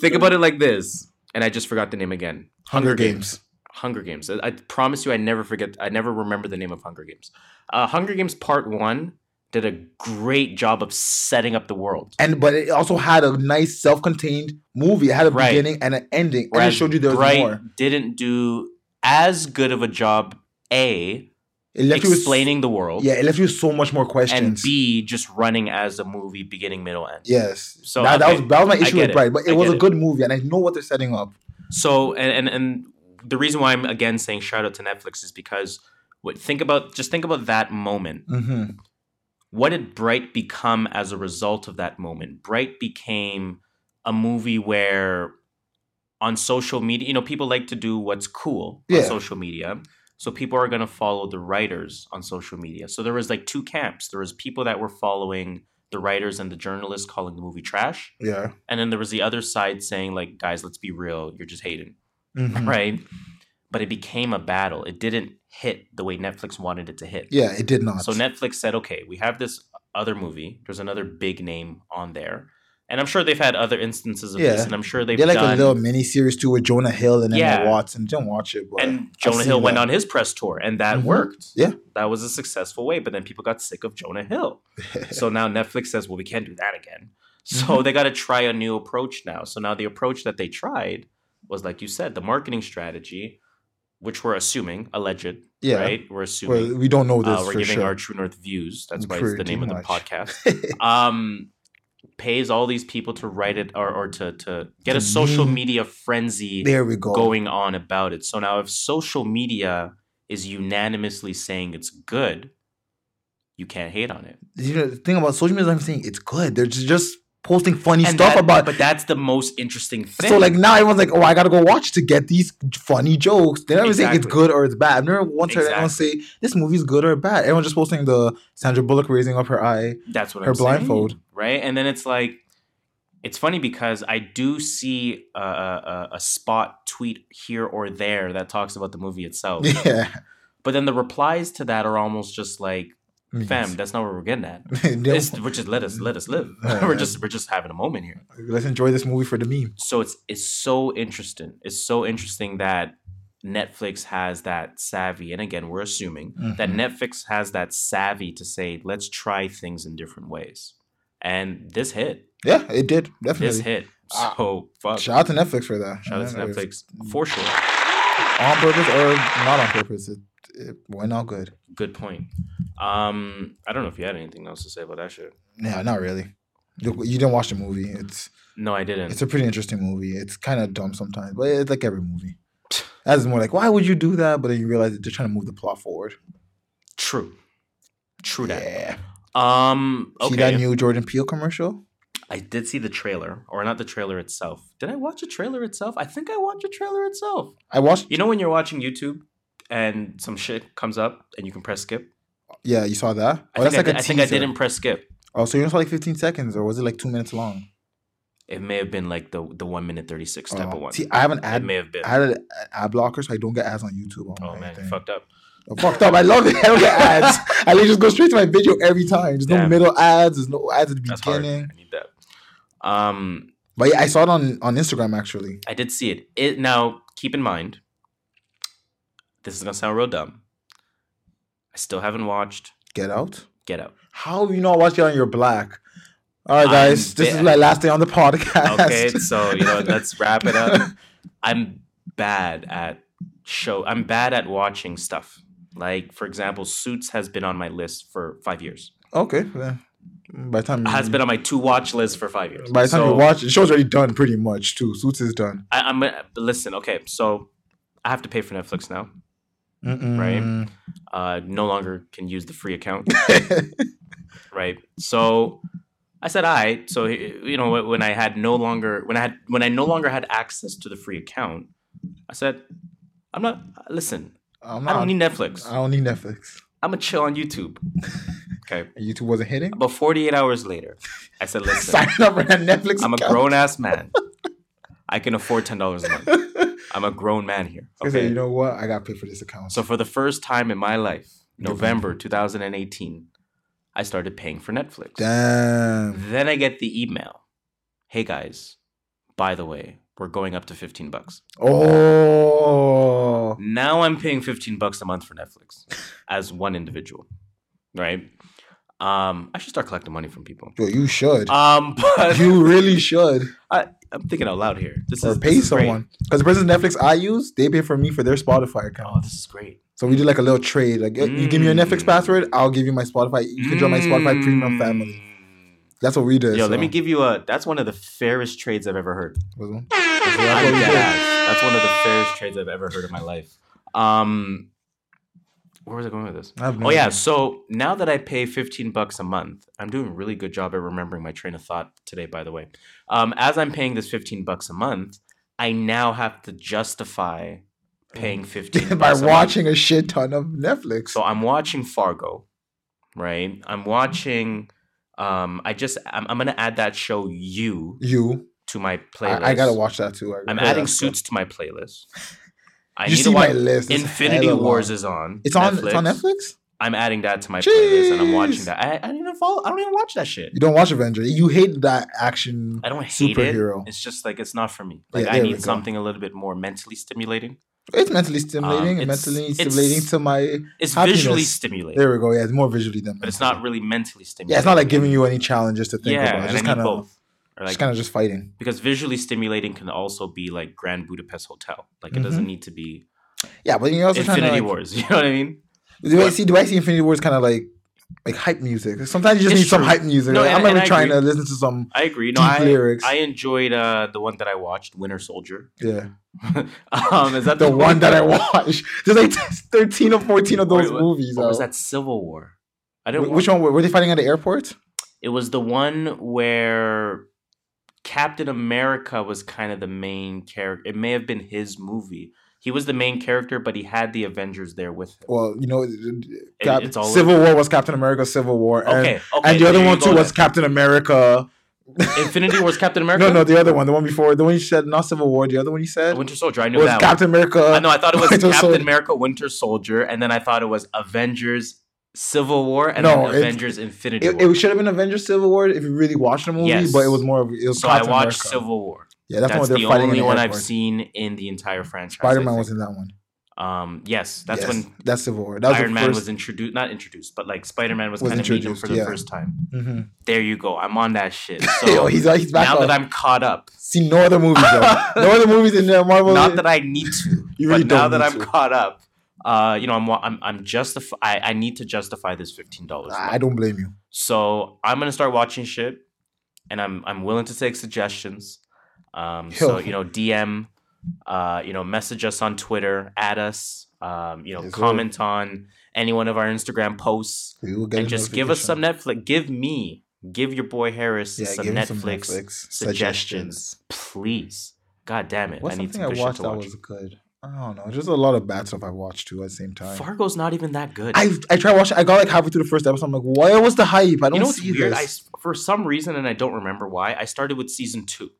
think about it like this, and I just forgot the name again.
Hunger Games.
Hunger Games. I, I promise you, I never forget. I never remember the name of Hunger Games. Uh, Hunger Games Part One did a great job of setting up the world.
And but it also had a nice self-contained movie. It had a
Right.
beginning and an ending, and it showed you there was
Bright
more.
didn't do as good of a job. A
It left you with-
explaining the world,
Yeah, it left you so much more questions. and.
B just running as a movie, beginning, middle, end.
yes.
So,
that, that was that was my issue with
it.
Bright, but it was a
it.
good movie, and I know what they're setting up.
So and and and the reason why I'm again saying shout out to Netflix is because what think about just think about that moment.
hmm
What did Bright become as a result of that moment? Bright became a movie where on social media, you know, people like to do what's cool
Yeah.
on social media. So people are going to follow the writers on social media. So there was like two camps. There was people that were following the writers and the journalists calling the movie trash,
Yeah.
and then there was the other side saying like, guys, let's be real, you're just hating.
Mhm.
right? But it became a battle. It didn't hit the way Netflix wanted it to hit.
Yeah, it did not.
So Netflix said, okay, we have this other movie. There's another big name on there. And I'm sure they've had other instances of
Yeah.
this, and I'm sure they've
They're like
done.
a little mini series too with Jonah Hill and Emma Watson. Don't watch it, but
and Jonah Hill went on his press tour, and that
Mhm.
worked.
Yeah.
That was a successful way, but then people got sick of Jonah Hill. so now Netflix says, well, we can't do that again. So
Mm-hmm.
they got to try a new approach now. So now the approach that they tried was, like you said, the marketing strategy, which we're assuming, alleged,
yeah,
right? We're assuming.
well, we don't know this
Uh, we're
for
giving
sure.
our True North views. That's why it's the name of the podcast. Um, pays all these people to write it or, or to to get a social media frenzy
there we go.
going on about it. So now, if social media is unanimously saying it's good, you can't hate on it.
you know, the thing about social media, I'm saying it's good. They're just, just posting funny
And
stuff
that-
about.
but that's the most interesting thing.
so like now everyone's like, oh, I gotta go watch to get these funny jokes. They never say it's good or it's bad. I've never once heard anyone say this movie's good or bad. Everyone's just posting the Sandra Bullock raising up her eye.
That's what
Her
I'm saying,
blindfold.
right? And then it's like, it's funny because I do see a, a, a spot tweet here or there that talks about the movie itself,
Yeah,
but then the replies to that are almost just like,
Memes.
"Fam, that's not what we're getting at. We're just let us let us live.
Yeah.
we're just we're just having a moment here."
Let's enjoy this movie for the meme.
So it's it's so interesting. It's so interesting that Netflix has that savvy, and again, we're assuming that
Mhm.
Netflix has that savvy to say, "Let's try things in different ways," and this hit.
Yeah, it did
This
definitely.
hit.
Ah,
So fuck.
Shout out to Netflix for that.
Shout out to Netflix for sure.
on purpose or not on purpose. It, it went out good.
Good point. Um, I don't know if you had anything else to say about that shit.
Yeah, not really. You, you didn't watch the movie. It's
No, I didn't.
it's a pretty interesting movie. It's kind of dumb sometimes, but it's like every movie. That's more like, why would you do that? But then you realize that they're trying to move the plot forward.
True. True that.
Yeah.
Um.
See that
Okay.
new Jordan Peele commercial?
I did see the trailer, or not the trailer itself. Did I watch the trailer itself? I think I watched the trailer itself.
I watched.
You know when you're watching YouTube and some shit comes up and you can press skip.
Yeah, you saw that.
I
Oh,
think, I,
a
did- I think I didn't press skip.
Oh, so you saw like 15 seconds, or was it like two minutes long?
It may have been like the the one minute thirty six type
Oh,
of one.
See, I have an ad.
it may have been.
I had an ad blocker, so I don't get ads on YouTube. On
oh man, fucked up.
Oh, fucked up. I love it. I don't get ads. I just go straight to my video every time. There's no middle ads. There's no ads at the
That's hard.
beginning.
I need that. Um,
But yeah, I saw it on on Instagram actually.
I did see it. It now keep in mind. This is gonna sound real dumb. I still haven't watched
Get out.
Get Out.
How you not watched it on your black? All right,
I'm
guys. this is my last day on the podcast.
Okay, so you know, let's wrap it up. I'm bad at show. I'm bad at watching stuff. Like for example, Suits has been on my list for five years.
okay. yeah. By the time
Has been on my to watch list for five years.
by the time
So,
you watch, the show's already done pretty much too. Suits is done.
I, I'm listen. Okay, so I have to pay for Netflix now.
Mm-mm.
Uh, no longer can use the free account. right? So I said, "I." So you know, when I had no longer when I had when I no longer had access to the free account, I said, "I'm not. Listen,
I'm
I don't need Netflix.
I don't need Netflix.
I'm gonna chill on YouTube." Okay.
YouTube wasn't hitting.
About 48 hours later, I said, "Listen,
Sign up for Netflix.
I'm a grown ass man. I can afford ten dollars a month. I'm a grown man here. Okay.
you know what? I got paid for this account.
So for the first time in my life, November 2018, I started paying for Netflix.
damn.
Then I get the email. Hey guys, by the way, we're going up to 15 bucks.
Oh,
Now I'm paying 15 bucks a month for Netflix as one individual. Right? Um, I should start collecting money from people.
yo, you should.
Um, but
you really should.
I, I'm thinking out loud here. This
Or
is
pay
this great.
someone. Because the person Netflix I use, they pay for me for their Spotify account.
Oh, this is great.
So we do like a little trade. Like you give me your Netflix
Mm.
password, I'll give you my Spotify. You can join my Spotify premium family.
Mm.
That's what we did.
Yo,
so.
let me give you a. That's one of the fairest trades I've ever heard.
Was one?
I'm
what we
dead
did.
ass. That's one of the fairest trades I've ever heard in my life. Um, where was I going with this?
No
Oh yeah,
idea.
so now that I pay 15 bucks a month, I'm doing a really good job at remembering my train of thought today, by the way. Um, as I'm paying this 15 bucks a month, I now have to justify paying 15
by
bucks a month.
watching a shit ton of Netflix.
So I'm watching Fargo, right? I'm watching um I just I'm, I'm going to add that show You
you,
to my playlist.
I, I gotta watch that too. I
I'm adding Suits to my playlist. I
You
need
see
to
my
watch
list.
Infinity Wars
long.
is on.
It's on. It's on Netflix.
I'm adding that to my playlist and I'm watching that. I, I don't even follow. I don't even watch that shit.
You don't watch Avenger. You hate that action.
I don't hate
Superhero.
it. It's just like it's not for me. Like
Yeah,
I need something a little bit more mentally stimulating.
It's mentally stimulating.
Um, it's-
mentally stimulating to my.
It's
Happiness.
visually stimulating,
There we go. Yeah, it's more visually than.
but it's not really mentally stimulating.
Yeah, it's not like giving you any challenges to think
yeah,
about. It's just kind of,
both. Or like
kind of just fighting.
because visually stimulating can also be like Grand Budapest Hotel. Like it
Mhm.
doesn't need to be
Yeah, but you're also
Infinity
to like,
Wars. You know what I mean?
Do I see? Do I see Infinity Wars kind of like like hype music? Sometimes you just
It's
need some hype music.
No,
Like,
and-
I'm even trying
agree.
to listen to some.
I agree. No, I,
lyrics.
I enjoyed uh, the one that I watched, Winter Soldier.
Yeah,
um, is that
the one that I watched. There's like 13 or 14 of those
Wait, what-
movies.
Or was that Civil War? I
Wh-
didn't.
Which one were, were they fighting at the airport?
It was the one where Captain America was kind of the main character. It may have been his movie. He was the main character, but he had the Avengers there with him.
Well, you know, Cap-
it's all
Civil War was Captain America Civil War, and,
Okay, okay.
and the other one too
go
was. Captain America.
Infinity War was Captain America.
No, no, the other one, the one before, the one you said, not Civil War. The other one you said
Winter Soldier. I knew
was
that.
Captain America.
one. I know. I thought it was
Winter
Captain. America, Winter Soldier, and then I thought it was Avengers, Civil War, and
No,
then Avengers, Infinity
It,
War.
it should have been Avengers Civil War if you really watched the movie,
Yes.
but it was more of it was
so I watched
America.
Civil War.
Yeah, that's,
That's, the
fighting
only
the
one I've seen in the entire franchise.
Spider Man was in that one.
Um, yes, that's
Yes,
when
that's Civil War. That was
Iron
the
Man was introduced. Not introduced, but like Spider Man was,
Was
kind of meeting
introduced,
for the
yeah.
first time.
Mhm.
There you go. I'm on that shit.
Yo,
So
he's he's back
now
up.
that I'm caught up,
See no other movies though. no other movies in there. Marvel.
not that I need to,
You
but
really
now
don't
that I'm caught up, uh, you know, I'm I'm I'm justify. I, I need to justify this fifteen dollars.
I don't blame you.
So I'm gonna start watching shit, and I'm I'm willing to take suggestions. Um, so you know, DM, uh, you know, message us on Twitter, add us, um, you know,
Yes, sir.
comment on any one of our Instagram posts,
We will get
and just give us some. Netflix. Give me, give your boy Harris
Yeah,
some, Netflix
some Netflix
suggestions, please. God damn it!
What's
I need
something
some
I watched
to
that
watch.
was good? I don't know. There's a lot of bad stuff I watched too at the same time.
Fargo's not even that good.
I I tried watching. I got like halfway through the first episode. I'm like, why was the hype? I don't
you know
see
weird?
this.
I for some reason, and I don't remember why, I started with season two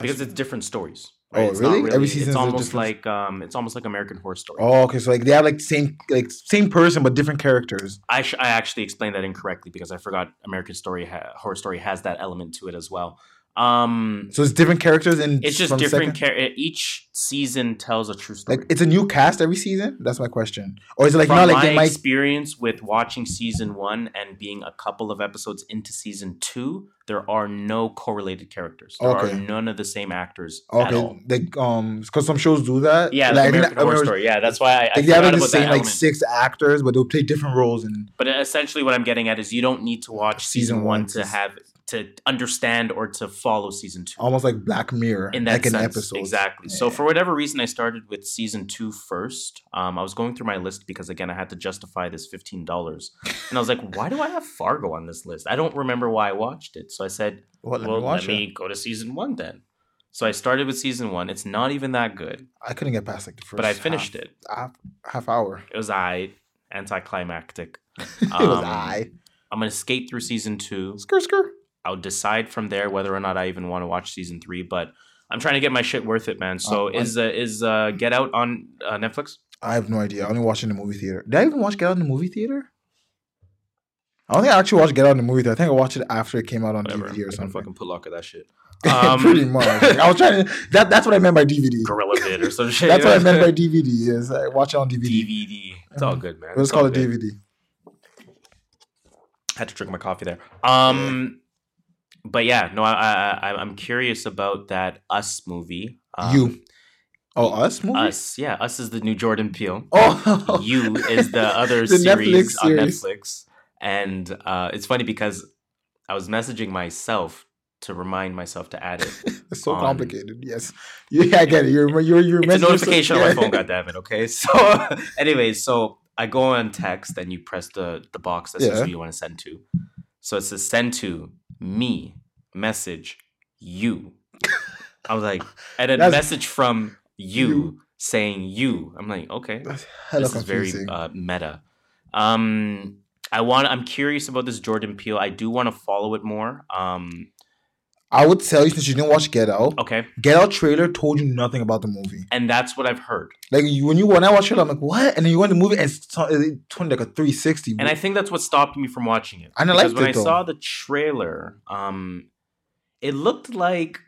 because it's different stories.
Oh,
It's not
really? Every season
It's almost
different-
like um, it's almost like American Horror Story.
Oh, okay. So like they have like same like same person but different characters.
I sh- I actually explained that incorrectly because I forgot American Story ha- Horror Story has that element to it as well. Um,
So it's different characters and
it's just different. Char- each season tells a true story.
Like it's a new cast every season. That's my question. Or is it like
From
not like
my
might?
experience with watching season one and being a couple of episodes into season two, there are no correlated characters. There
Okay.
are none of the same actors at all.
Okay, like um, because some shows do that.
Yeah,
like,
like American Horror
American-
Story. Yeah, that's why I, I
they have like the same like six actors, but they'll play different roles in.
But essentially, what I'm getting at is you don't need to watch season,
Season
one
one
to- have to understand or to follow season two.
Almost like Black Mirror,
in that
like an episode.
exactly. So for whatever reason, I started with season two first. Um, I was going through my list because again, I had to justify this fifteen dollars, and I was like, "Why do I have Fargo on this list? I don't remember why I watched it." So I said,
Well, let
"Well,
me watch
let me go to season one then." So I started with season one. It's not even that good,
I couldn't get past like the first.
but I finished
half,
it.
Half, half hour.
It was I anticlimactic.
it was
Um,
I.
I'm gonna skate through season two.
Skr skr.
I'll decide from there whether or not I even want to watch season three. But I'm trying to get my shit worth it, man. So
Uh,
is uh, is uh, Get Out on uh, Netflix?
I have no idea. I only watched it in the movie theater. Did I even watch Get Out in the movie theater? I don't think I actually watched Get Out in the movie theater. I think I watched it after it came out on
Whatever.
DVD or
I
something.
fucking put lock of that shit.
Pretty
Um,
much. I was trying to. That, that's what I meant by DVD.
Gorilla Vid or some shit.
That's what I meant by DVD. Is I watch it on DVD.
DVD. It's all good, man.
Let's
call it
called a
good.
DVD.
Had to drink my coffee there. Um, but yeah, no, I, I, I'm curious about that Us movie. Um,
You. Oh, us movie.
Us, yeah, Us is the new Jordan Peele.
Oh,
you is the other
The
series,
Netflix
on
series.
Netflix. And uh, it's funny because I was messaging myself to remind myself to add it.
It's so
on-
complicated. Yes. Yeah, I get it. You're you're you're
it's a notification on my phone, goddammit, okay? So anyways, so I go on text and you press the the box that says
Yeah.
who you want to send to. So it says send to me, message, you. I was like, and a
That's-
message from you,
You.
saying you. I'm like, okay. This is very uh, meta. Um, I want. I'm curious about this Jordan Peele. I do want to follow it more. Um,
I would tell you since you didn't watch Get Out.
okay,
Get Out trailer told you nothing about the movie.
and that's what I've heard.
Like you, when you when I watched it, I'm like, what? And then you went to the movie and it's it turned like a 360.
And I think that's what stopped me from watching it.
And I
because
liked
when
it,
I
though.
saw the trailer, um, it looked like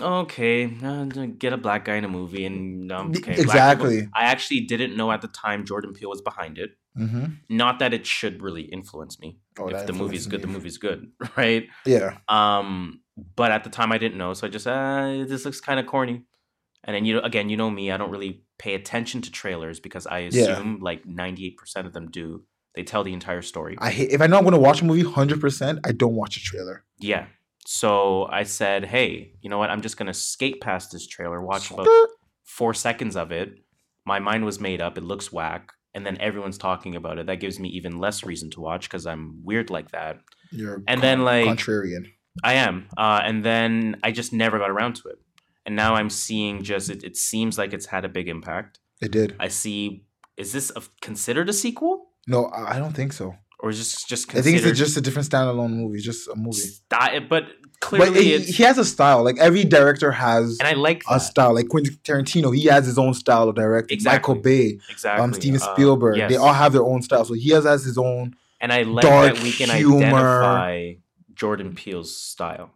okay, uh, get a black guy in a movie, and um, okay, black
Exactly.
I actually didn't know at the time Jordan Peele was behind it.
Hmm
Not that it should really influence me.
Oh,
if the movie's good, the
me.
movie's good, right?
Yeah.
Um, but at the time I didn't know, so I just uh, this looks kind of corny. And then you know, again, you know me, I don't really pay attention to trailers because I
Yeah.
assume like ninety eight percent of them do. They tell the entire story.
I hate if I know I'm gonna watch a movie 100. percent I don't watch a trailer.
yeah. So I said, hey, you know what? I'm just gonna skate past this trailer, watch about four seconds of it. My mind was made up. It looks whack. And then everyone's talking about it. That gives me even less reason to watch because I'm weird like that.
You're
And then, like-
contrarian.
I am. Uh, and then I just never got around to it. And now I'm seeing just it, it seems like it's had a big impact.
It did.
I see is this a, considered a sequel?
No, I don't think so.
Or is this just
I think it's just a different standalone movie. Just a movie.
sty- but clearly
But he,
it's
he has a style. Like every director has
and I like
a style. Like Quentin Tarantino, he has his own style of directing.
Exactly.
Michael Bay,
exactly.
um, Steven
Uh,
Spielberg, they all have their own style. So he has, has his own.
and I like
dark
that we can
humor.
identify Jordan Peele's style.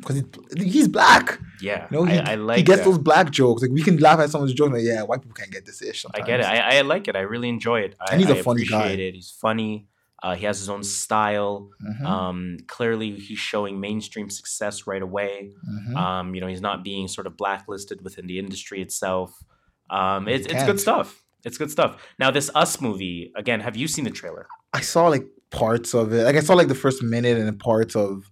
Because he's, he's black.
Yeah,
You know, he,
I, I like
he gets
that.
those black jokes. Like we can laugh at someone's joke, like yeah, white people can't get this ish.
I get it. I, I like it. I really enjoy it. I,
And he's a
I
funny guy.
It. He's funny. Uh, he has his own style.
Mhm,
Um, clearly, he's showing mainstream success right away.
mhm.
Um, you know, he's not being sort of blacklisted within the industry itself. Um, it's, it's good stuff. It's good stuff. Now, this Us movie again. Have you seen the trailer?
I saw like parts of it. Like I saw like the first minute and parts of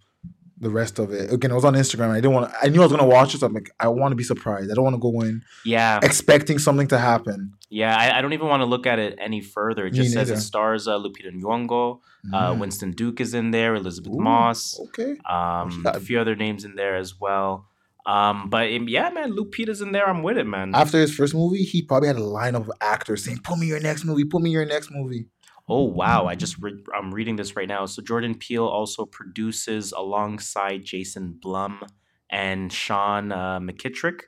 the rest of it. Again, I was on Instagram. I didn't want. I knew I was gonna watch it. So I'm like, I want to be surprised. I don't want to go in
Yeah,
expecting something to happen.
yeah. I, I don't even want to look at it any further. It
Me
just says it stars uh, Lupita Nyong'o, uh,
Mm.
Winston Duke is in there, Elisabeth
Ooh,
Moss.
Okay.
Um, a few other names in there as well. Um, but um, yeah, man, Lupita's in there. I'm with it, man.
After his first movie, he probably had a line of actors saying, "Put me your next movie. Put me your next movie."
Oh wow, I just re- I'm reading this right now. So Jordan Peele also produces alongside Jason Blum and Sean uh, McKittrick.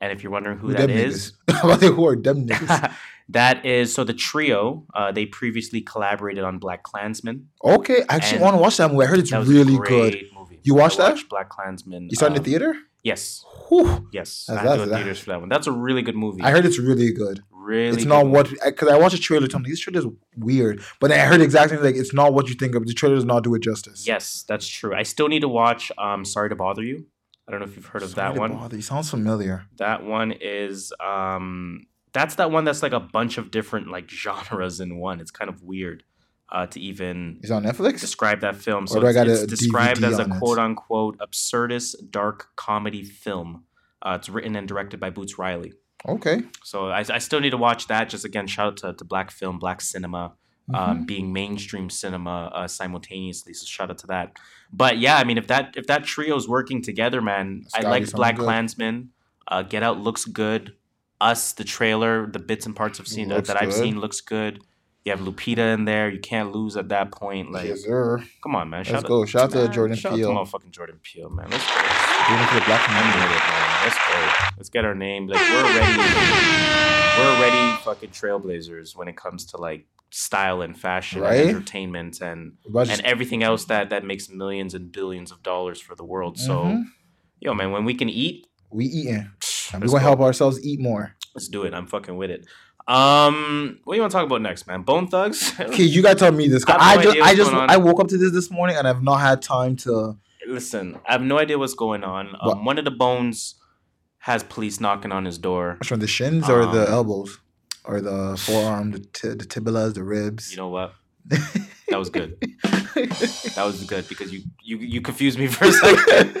And if you're wondering who,
Who
that is,
niggas? How about they who are them niggas?
that is so the trio. Uh, they previously collaborated on Black Klansman.
Okay, I actually want to watch that movie. I heard it's
That was a
really good.
Movie.
You watched
I
that?
watched Black Klansman.
You saw it in
um,
the theater?
Yes,
Whew.
yes.
That's-
I had to go to theaters for that one. That's a really good movie.
I heard it's really good.
Really.
it's not what because I watched a trailer. Told me this trailer is weird, but then I heard exactly like it's not what you think of. The trailer does not do it justice.
Yes, that's true. I still need to watch. Um, Sorry to bother you. I don't know if you've heard of
Sorry
that
to
one.
bother you. Sounds familiar.
That one is um, that's that one that's like a bunch of different like genres in one. It's kind of weird uh, to even
Is on Netflix?
describe that film. So it's,
got
it's described
DVD
as a quote unquote absurdist dark comedy film. Uh, it's written and directed by Boots Riley.
Okay.
So I, I still need to watch that. Just again, shout out to, to Black Film, Black Cinema,
Mm-hmm.
um, being mainstream cinema uh, simultaneously. So shout out to that. But yeah, I mean, if that if that trio's working together, man, I like Black
good.
Klansman. Uh, Get Out looks good. Us, the trailer, the bits and parts I've seen that, that I've seen looks good. You have Lupita in there. You can't lose at that point. Like,
yes, sir.
come on, man.
Let's go. Shout out to
man,
Jordan
shout
Peele.
Out to motherfucking Jordan Peele, man. Let's go.
It for the black community.
with it, man. Let's go. Let's get our name. Like we're already, we're already fucking trailblazers when it comes to like style and fashion
Right?
and entertainment and and everything else that that makes millions and billions of dollars for the world. So,
Mhm.
yo, man, when we can eat,
we eating. We're gonna
go.
help ourselves eat more.
Let's do it. I'm fucking with it. Um, what do you want to talk about next, man? Bone Thugs.
Okay, you gotta tell me this.
I
I
no
just, I just. I woke up to this this morning and I've not had time to.
Listen, I have no idea what's going on. Um, one of the bones has police knocking on his door.
Which one, the shins or the
Um,
elbows, or the forearm, the t- the tibulas, the ribs?
You know what? That was good. That was good because you you you confused me for a second.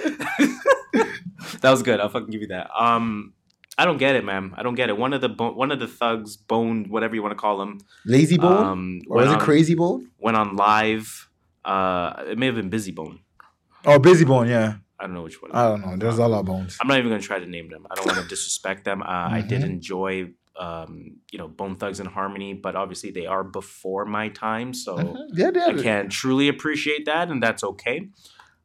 that was good. I'll fucking give you that. Um, I don't get it, man. I don't get it. One of the bo- one of the thugs, bone, whatever you want to call him,
Layzie bone,
um,
or is it
on-
Krayzie bone?
Went on live. Uh, it may have been Bizzy Bone.
Oh, Bizzy bone. Yeah,
I don't know which one.
I don't know. There's a lot of bones.
I'm not even gonna try to name them. I don't want to disrespect them. Uh, I did
Mhm.
enjoy, um, you know, Bone Thugs and Harmony, but obviously they are before my time, so
Mhm. Yeah, yeah.
I can't truly appreciate that, and that's okay.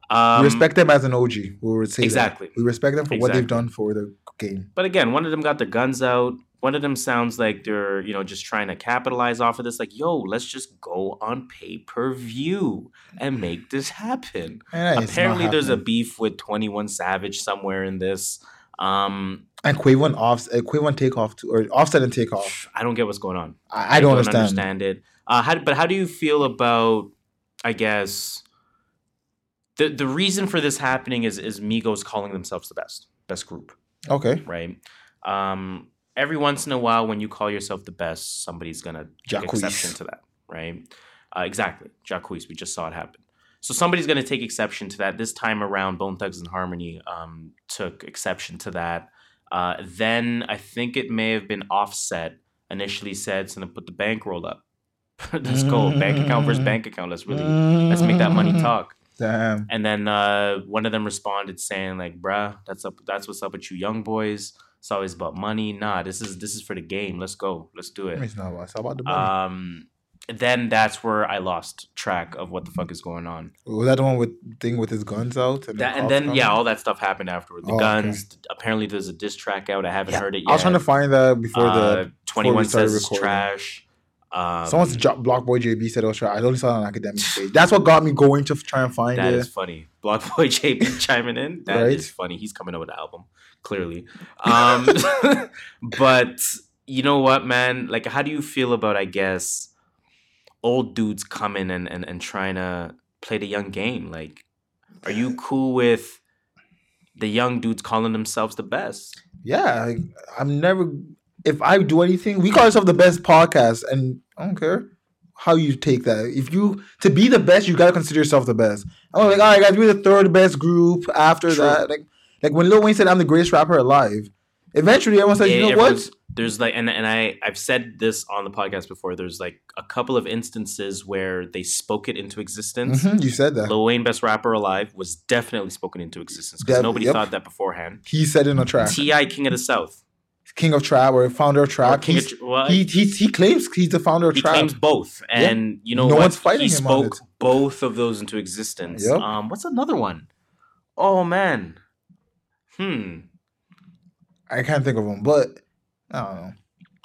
Um,
we respect them as an OG. We would say that.
exactly.
We respect them for what they've done for the game.
But again, one of them got their guns out. One of them sounds like they're, you know, just trying to capitalize off of this. Like, yo, let's just go on pay per view and make this happen.
Not
Apparently, there's a beef with Twenty One Savage somewhere in this. Um,
and Quavo and off, uh, Quavo and takeoff too, or offset and take off
I don't get what's going on.
I, I don't, understand.
it. Uh, how, but how do you feel about, I guess, the the reason for this happening is is Migos calling themselves the best best group.
Okay,
right? Um, every once in a while, when you call yourself the best, somebody's gonna take exception to that, right? Uh, exactly, Jacquees. We just saw it happen. So somebody's gonna take exception to that. This time around, Bone Thugs and Harmony um, took exception to that. Uh, then I think it may have been Offset initially said, "So then put the bankroll up. let's go, bank account versus bank account. Let's really let's make that money talk."
Damn.
And then uh, one of them responded saying like, "Bruh, that's up. That's what's up with you young boys. It's always about money. Nah, this is this is for the game. Let's go. Let's do it."
It's not about, it's about the money.
Um, then that's where I lost track of what the fuck is going on.
was that the one with thing with his guns out? And, the
and then
coming?
yeah, all that stuff happened afterward. The
Oh, okay.
guns. Apparently, there's a diss track out. I haven't
Yeah,
heard it yet.
I was trying to find that before
uh,
the
Twenty One says
recording.
trash. Um,
someone's jo- BlocBoy JB said it was try. I only saw it on Akademiks page. That's what got me going to try and find
That
it.
is funny. Block Boy JB chiming in. That is
Right?
funny. He's coming up with an album, clearly. Um, but you know what, man? Like, how do you feel about, I guess, old dudes coming and, and, and trying to play the young game? Like, are you cool with the young dudes calling themselves the best?
yeah, like, I'm never. If I do anything, we call ourselves the best podcast, and I don't care how you take that. If you to be the best, you gotta consider yourself the best. I'm like, all right, guys, we're the third best group. After
True.
that, like, like when Lil Wayne said, "I'm the greatest rapper alive." Eventually, everyone says, "You know what?
There's like, and and I I've said this on the podcast before. There's like a couple of instances where they spoke it into existence.
Mhm, you said that."
Lil Wayne, best rapper alive, was definitely spoken into existence because nobody
yep.
thought that beforehand.
He said in a track,
T.I., King of the South,
"King of Trap" or founder of Trap.
King of,
He's-
well,
he, he he claims he's the founder of
he
Trap.
claims both, and you know
No
what?
one's fighting
he spoke
it.
both of those into existence.
Yep.
Um, what's another one? Oh man, hmm.
I can't think of him, but I don't know.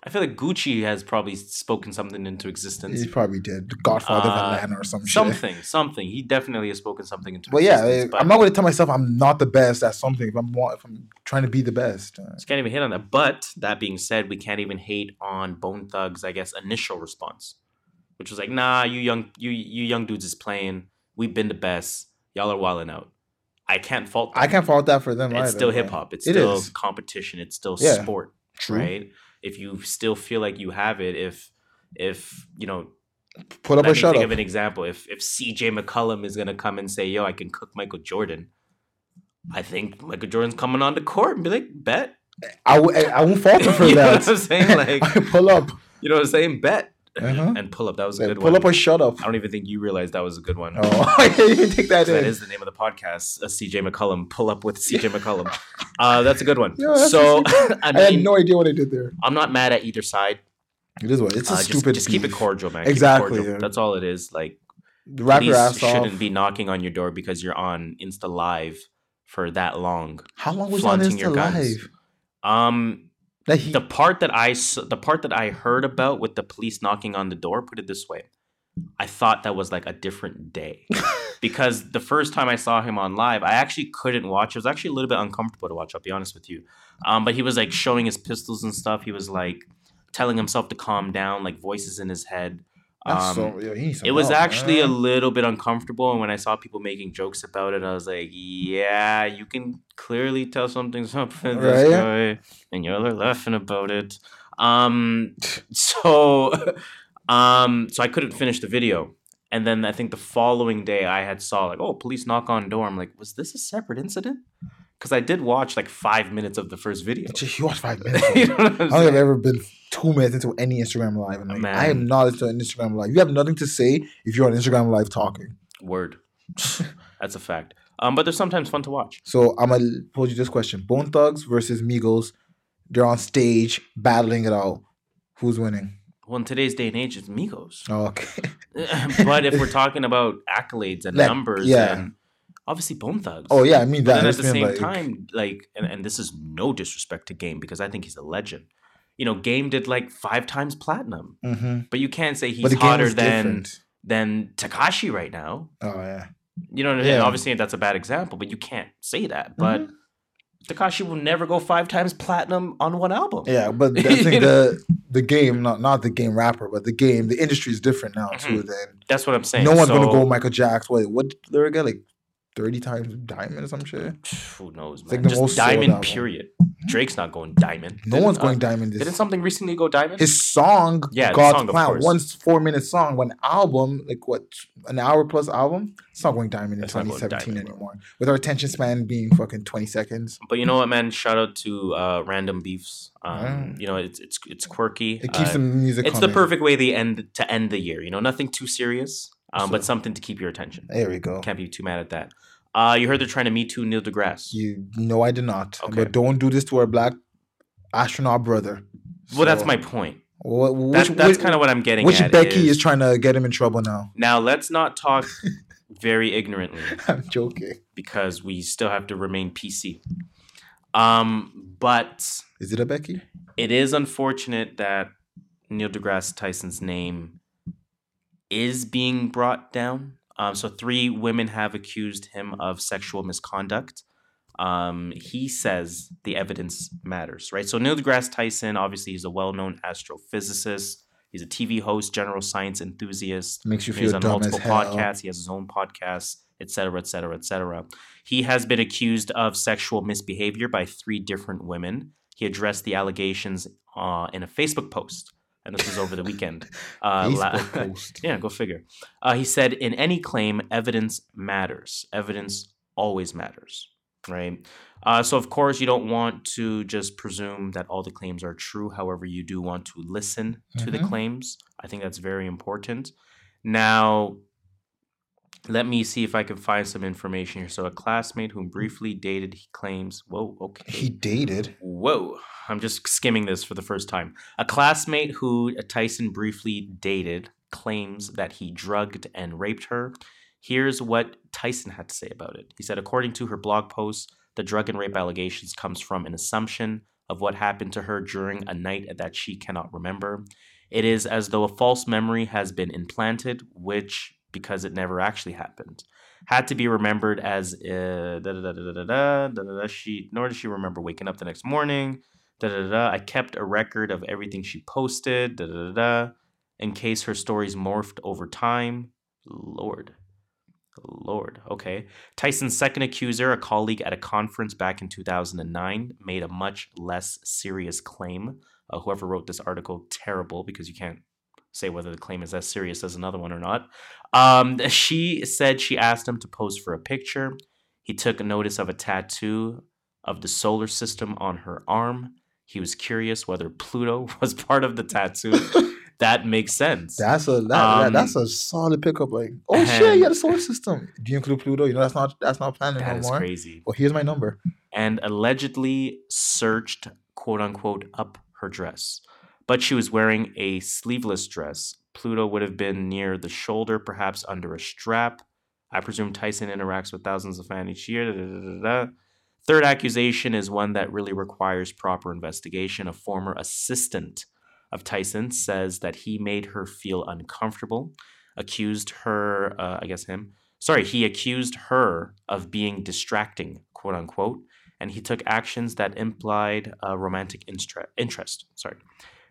I feel like Gucci has probably spoken something into existence.
He probably did. Godfather
Uh,
of Atlanta or some shit.
Something, something. He definitely has spoken something into existence.
But yeah, I'm not going to tell myself I'm not the best at something if I'm if I'm trying to be the best. Uh,
Just can't even hit on that. But that being said, we can't even hate on Bone Thugs, I guess, initial response, which was like, "Nah, you young, you you young dudes is playing. We've been the best. Y'all are wilding out." I can't fault. Them.
I can't fault that for them.
It's
either,
still hip hop. It's
It
still
is.
competition. It's still
Yeah.
sport,
True.
right? If you still feel like you have it, if if you know,
Put up
a
shut
think
up.
of an example. If if CJ McCollum is gonna come and say, "Yo, I can cook Michael Jordan," I think Michael Jordan's coming on the court and be like, "Bet."
I, w- I won't fault him for
You know
that.
what I'm saying? Like-
I pull up.
You know what I'm saying? Bet
Uh-huh.
and pull up. That was a good
pull
one.
Pull up or shut up.
I don't even think you realized that was a good one.
Oh, I didn't even take that
that is the name of the podcast. Uh, CJ McCollum. Pull up with CJ McCollum. Uh, that's a good one.
Yeah,
so I,
had no idea what I did there.
I'm not mad at either side.
It is what it's a
Uh,
stupid.
just keep it cordial, man.
Exactly,
cordial.
yeah.
That's all it is. Like
Wrap your ass
shouldn't
off.
be knocking on your door because you're on Insta Live for that long.
How long was on
flaunting your
Insta live?
Um,
That he,
the part that I the part that I heard about with the police knocking on the door, put it this way, I thought that was like a different day because the first time I saw him on live, I actually couldn't watch. It was actually a little bit uncomfortable to watch. I'll be honest with you. Um, but he was like showing his pistols and stuff. He was like telling himself to calm down, like voices in his head. Um,
so, yeah, he needs
it was
help,
actually a little bit uncomfortable, and when I saw people making jokes about it, I was like, "Yeah, you can clearly tell something's up with this
Right?
guy, and y'all are laughing about it." Um, so, um, so I couldn't finish the video, and then I think the following day I had saw like, "Oh, police knock on door." I'm like, "Was this a separate incident?" Because I did watch like five minutes of the first video.
Just- You watched five minutes.
you know
I don't think? I've ever been two minutes into any Instagram live. And like,
Man.
I am not into an Instagram live. You have nothing to say if you're on Instagram live talking.
Word. That's a fact. Um, but they're sometimes fun to watch.
So I'm gonna pose you this question: Bone Thugs versus Migos. They're on stage battling it out. Who's winning?
Well, in today's day and age, it's Migos.
Oh, okay.
but if we're talking about accolades and
Like,
numbers,
yeah.
and obviously Bone Thugs.
Oh yeah, I mean
But
that.
then at the same
like-
time, like, and, and this is no disrespect to Game because I think he's a legend. You know, Game did like five times platinum,
Mhm.
but you can't say he's
but the game
hotter than
different.
than Tekashi right now.
Oh yeah.
You know, what I mean?
Yeah.
obviously that's a bad example, but you can't say that. But
Mhm.
Tekashi will never go five times platinum on one album.
Yeah, but I think the the game, not not the game rapper, but the game, the industry is different now too.
Mhm.
Then
That's what I'm saying.
no one's gonna go Michael Jackson. Wait, what lyric like thirty times diamond or some shit?
Who knows,
It's
man?
like the
Just
most
diamond. Period. Drake's not going diamond.
No
Didn't,
one's
uh,
going diamond. This
Didn't something recently go diamond?
his song,
Yeah,
God's
song,
Plan, one four minute song, one album, like what, an hour plus album? It's not going diamond in
not
2017
diamond, bro.
anymore. With our attention span being fucking 20 seconds,
But you know what, man? Shout out to uh, Random Beefs. Um,
Mm.
You know, it's it's it's quirky.
it keeps
Uh,
the music.
it's the perfect way the end to end the year. You know, nothing too serious. um, but something to keep your attention.
There we go.
Can't be too mad at that. Uh, you heard they're trying to meet too Neil deGrasse.
You no, I did not.
Okay.
But don't do this to our black astronaut brother.
well, that's my point.
wh- which,
That, that's
which-
kind of what I'm getting
Which. Becky
is-
is trying to get him in trouble now.
now let's not talk very ignorantly
I'm joking.
because we still have to remain PC. Um, but
Is it a Becky?
it is unfortunate that Neil deGrasse Tyson's name is being brought down. Um, so three women have accused him of sexual misconduct. Um, he says the evidence matters, right? So Neil deGrasse Tyson, obviously, he's a well-known astrophysicist. He's a TV host, general science enthusiast.
Makes you
He's
feel
on
dumb as
multiple podcasts. He has his own podcast, et cetera, et cetera, et cetera. He has been accused of sexual misbehavior by three different women. He addressed the allegations uh, in a Facebook post, and this was over the weekend. Uh, la-
post.
yeah, go figure. Uh, he said, in any claim, evidence matters. Evidence always matters, right? Uh, so, of course, you don't want to just presume that all the claims are true. However, you do want to listen to the
Mhm.
claims. I think that's very important. Now, let me see if I can find some information here. So, a classmate whom briefly dated, he claims, whoa, okay.
He dated.
Whoa. I'm just skimming this for the first time. A classmate who uh, Tyson briefly dated claims that he drugged and raped her. Here's what Tyson had to say about it. He said, according to her blog post, the drug and rape allegations comes from an assumption of what happened to her during a night that she cannot remember. It is as though a false memory has been implanted, which, because it never actually happened, had to be remembered as uh, da, da, da, da, da, da, da, da, she nor did she remember waking up the next morning da, da, da, da. i kept a record of everything she posted da, da, da, da, in case her stories morphed over time lord lord okay tyson's second accuser a colleague at a conference back in 2009 made a much less serious claim uh, whoever wrote this article terrible because you can't say whether the claim is as serious as another one or not um, she said she asked him to pose for a picture. He took notice of a tattoo of the solar system on her arm. He was curious whether Pluto was part of the tattoo. that makes sense.
That's a that, that-
Um,
that's a solid pickup. Like, oh shit, you a solar system. Do you include Pluto? You know that's not that's not planning
that
no
is
more.
crazy.
Well, here's my number.
And allegedly searched, quote unquote, up her dress. But she was wearing a sleeveless dress. Pluto would have been near the shoulder, perhaps under a strap. I presume Tyson interacts with thousands of fans each year. da, da, da. Third accusation is one that really requires proper investigation. A former assistant of Tyson says that he made her feel uncomfortable, accused her, uh, I guess him, sorry, he accused her of being distracting, quote unquote, and he took actions that implied a romantic instre- interest. Sorry.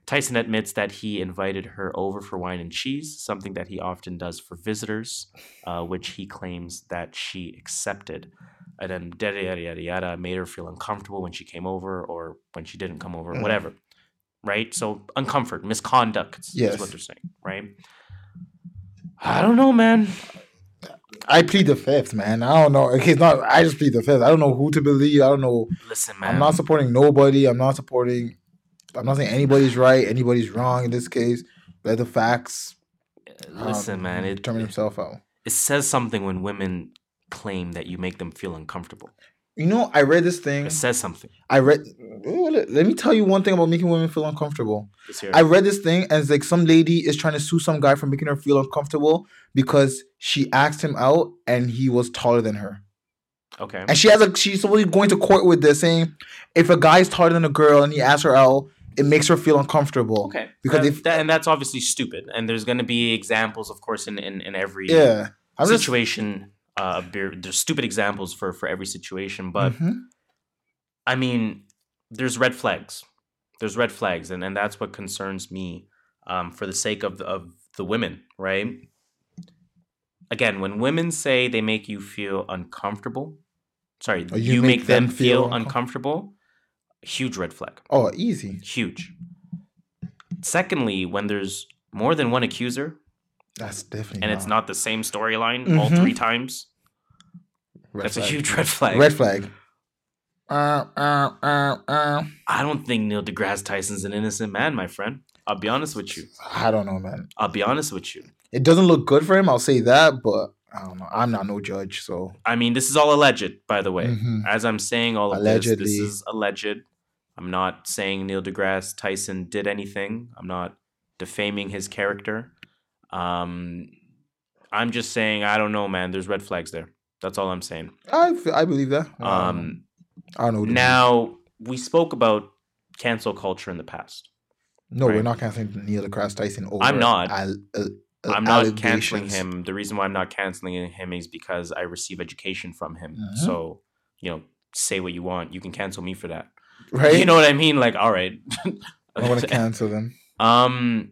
Tyson admits that he invited her over for wine and cheese, something that he often does for visitors, uh, which he claims that she accepted. And then yada yada yada yada made her feel uncomfortable when she came over or when she didn't come over,
Mhm.
whatever. Right? So uncomfort, misconduct is
Yes.
what they're saying, right? I don't know, man.
I plead the fifth, man. I don't know. Okay, it's not. I just plead the fifth. I don't know who to believe. I don't know.
Listen, man.
I'm not supporting nobody. I'm not supporting. I'm not saying anybody's right, anybody's wrong in this case. Let the facts. um,
Listen, man. It,
determine himself out.
it says something when women claim that you make them feel uncomfortable.
You know, I read this thing.
It says something.
I read. Let me tell you one thing about making women feel uncomfortable. I read this thing and it's like some lady is trying to sue some guy for making her feel uncomfortable because she asked him out and he was taller than her.
okay.
And she has a she's supposedly going to court with this saying if a guy is taller than a girl and he asks her out, it makes her feel uncomfortable.
Okay.
Because
That-
if-
that, and that's obviously stupid. And there's going to be examples, of course, in in, in every
Yeah. I'm just
situation. uh, there- there's stupid examples for for every situation, but
Mhm.
I mean, there's red flags. There's red flags, and and that's what concerns me. Um, for the sake of of the women, right? Again, when women say they make you feel uncomfortable, sorry,
Or
you, make, them, feel, uncomfortable. Huge red flag.
Oh, easy.
Huge. Secondly, when there's more than one accuser
That's definitely
and it's not the same storyline all
Mhm.
three times,
Red
that's a huge red flag.
red flag. Uh, uh, uh, uh.
I don't think Neil deGrasse Tyson's an innocent man, my friend. I'll be honest with you.
I don't know, man.
I'll be honest with you.
It doesn't look good for him. I'll say that, but I don't know. I'm not no judge, so
I mean, this is all alleged, by the way.
Mhm.
As I'm saying all of this, this is alleged. I'm not saying Neil deGrasse Tyson did anything. I'm not defaming his character. Um, I'm just saying I don't know, man. There's red flags there. That's all I'm saying.
I I believe that.
Um,
I don't know. what it means.
now we spoke about cancel culture in the past.
no, we're not canceling Neil deGrasse Tyson over.
I'm not.
al- uh, uh,
I'm not canceling him. The reason why I'm not canceling him is because I receive education from him.
Mhm.
So, you know, say what you want. You can cancel me for that.
Right?
You know what I mean? Like, all right.
I want to cancel them.
um,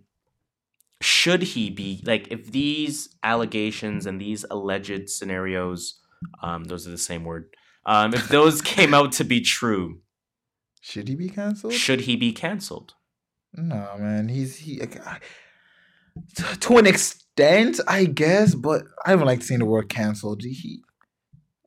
should he be like if these allegations and these alleged scenarios, um, those are the same word. Um, if those came out to be true,
Should he be canceled?
should he be canceled?
No, man. He's he. I- to- to an extent, I guess, but I don't like saying the word canceled. He,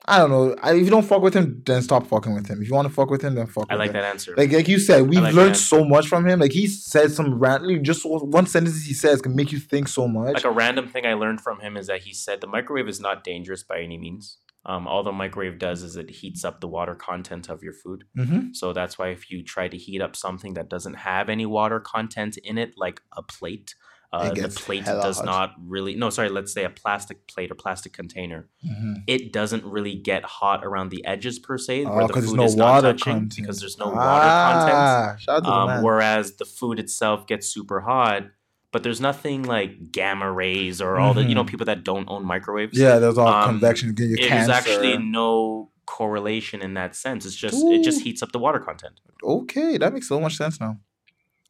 I don't know. I, if you don't fuck with him, then stop fucking with him. If you want to fuck with him, then fuck. With him.
I like
him.
that answer.
Like like you said, we've
like
learned so much from him. Like he said some random, just one sentence he says can make you think so much.
like a random thing I learned from him is that he said the microwave is not dangerous by any means. Um, all the microwave does is it heats up the water content of your food.
mm-hmm.
So that's why if you try to heat up something that doesn't have any water content in it, like a plate, uh, the plate does
hot.
not really. No, sorry. Let's say a plastic plate or plastic container.
Mm-hmm.
It doesn't really get hot around the edges per se, where
Oh,
the
because
food
there's
is
no
not
water
touching
content.
because there's no water content.
ah, out to
Um, whereas the food itself gets super hot, but there's nothing like gamma rays or all the you know
Mhm.
people that don't own microwaves.
yeah, there's all
um,
convection get you
There's actually no correlation in that sense. It's just it just heats up the water content.
okay, that makes so much sense now.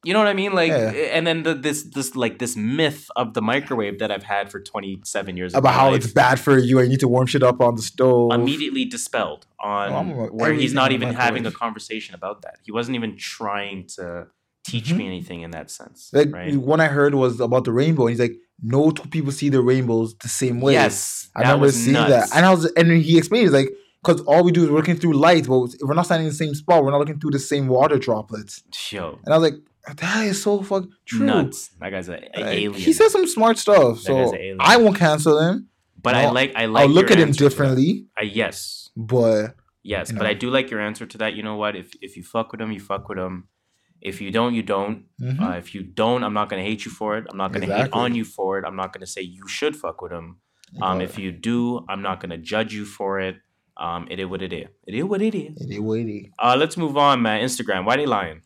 You know what I mean? Like,
Yeah.
and then the, this this like this myth of the microwave that I've had for 27 years
About how
life
it's bad for you and you need to warm shit up on the stove.
immediately dispelled on
Oh,
where he's not even having a conversation about that. He wasn't even trying to teach
Mhm.
me anything in that sense.
Like
right?
one I heard was about the rainbow. And he's like, no two people see the rainbows the same way.
Yes,
I
that
remember
was
seeing
nuts.
that, and I was, and he explained, he's like, because all we do is we're looking through light, but we're not standing in the same spot, we're not looking through the same water droplets.
Yo,
And I was like, that is so fuck true.
nuts. That guy's a, a
Like,
alien.
He said some smart stuff, so
guy's a alien.
I won't cancel him.
but I
no,
like I like.
I'll look at him
answer to that.
differently,
I, yes,
but
yes, but
know.
I do like your answer to that. You know what? If if you fuck with him, you fuck with him. If you don't, you don't.
mhm.
Uh, if you don't, I'm not gonna hate you for it. I'm not gonna hate on you for it. I'm not gonna say you should fuck with him. Um, if you do, I'm not gonna judge you for it. Um, it is what it is. It is what it is.
it is what it is.
Uh, let's move on, man. Instagram. Why they lying?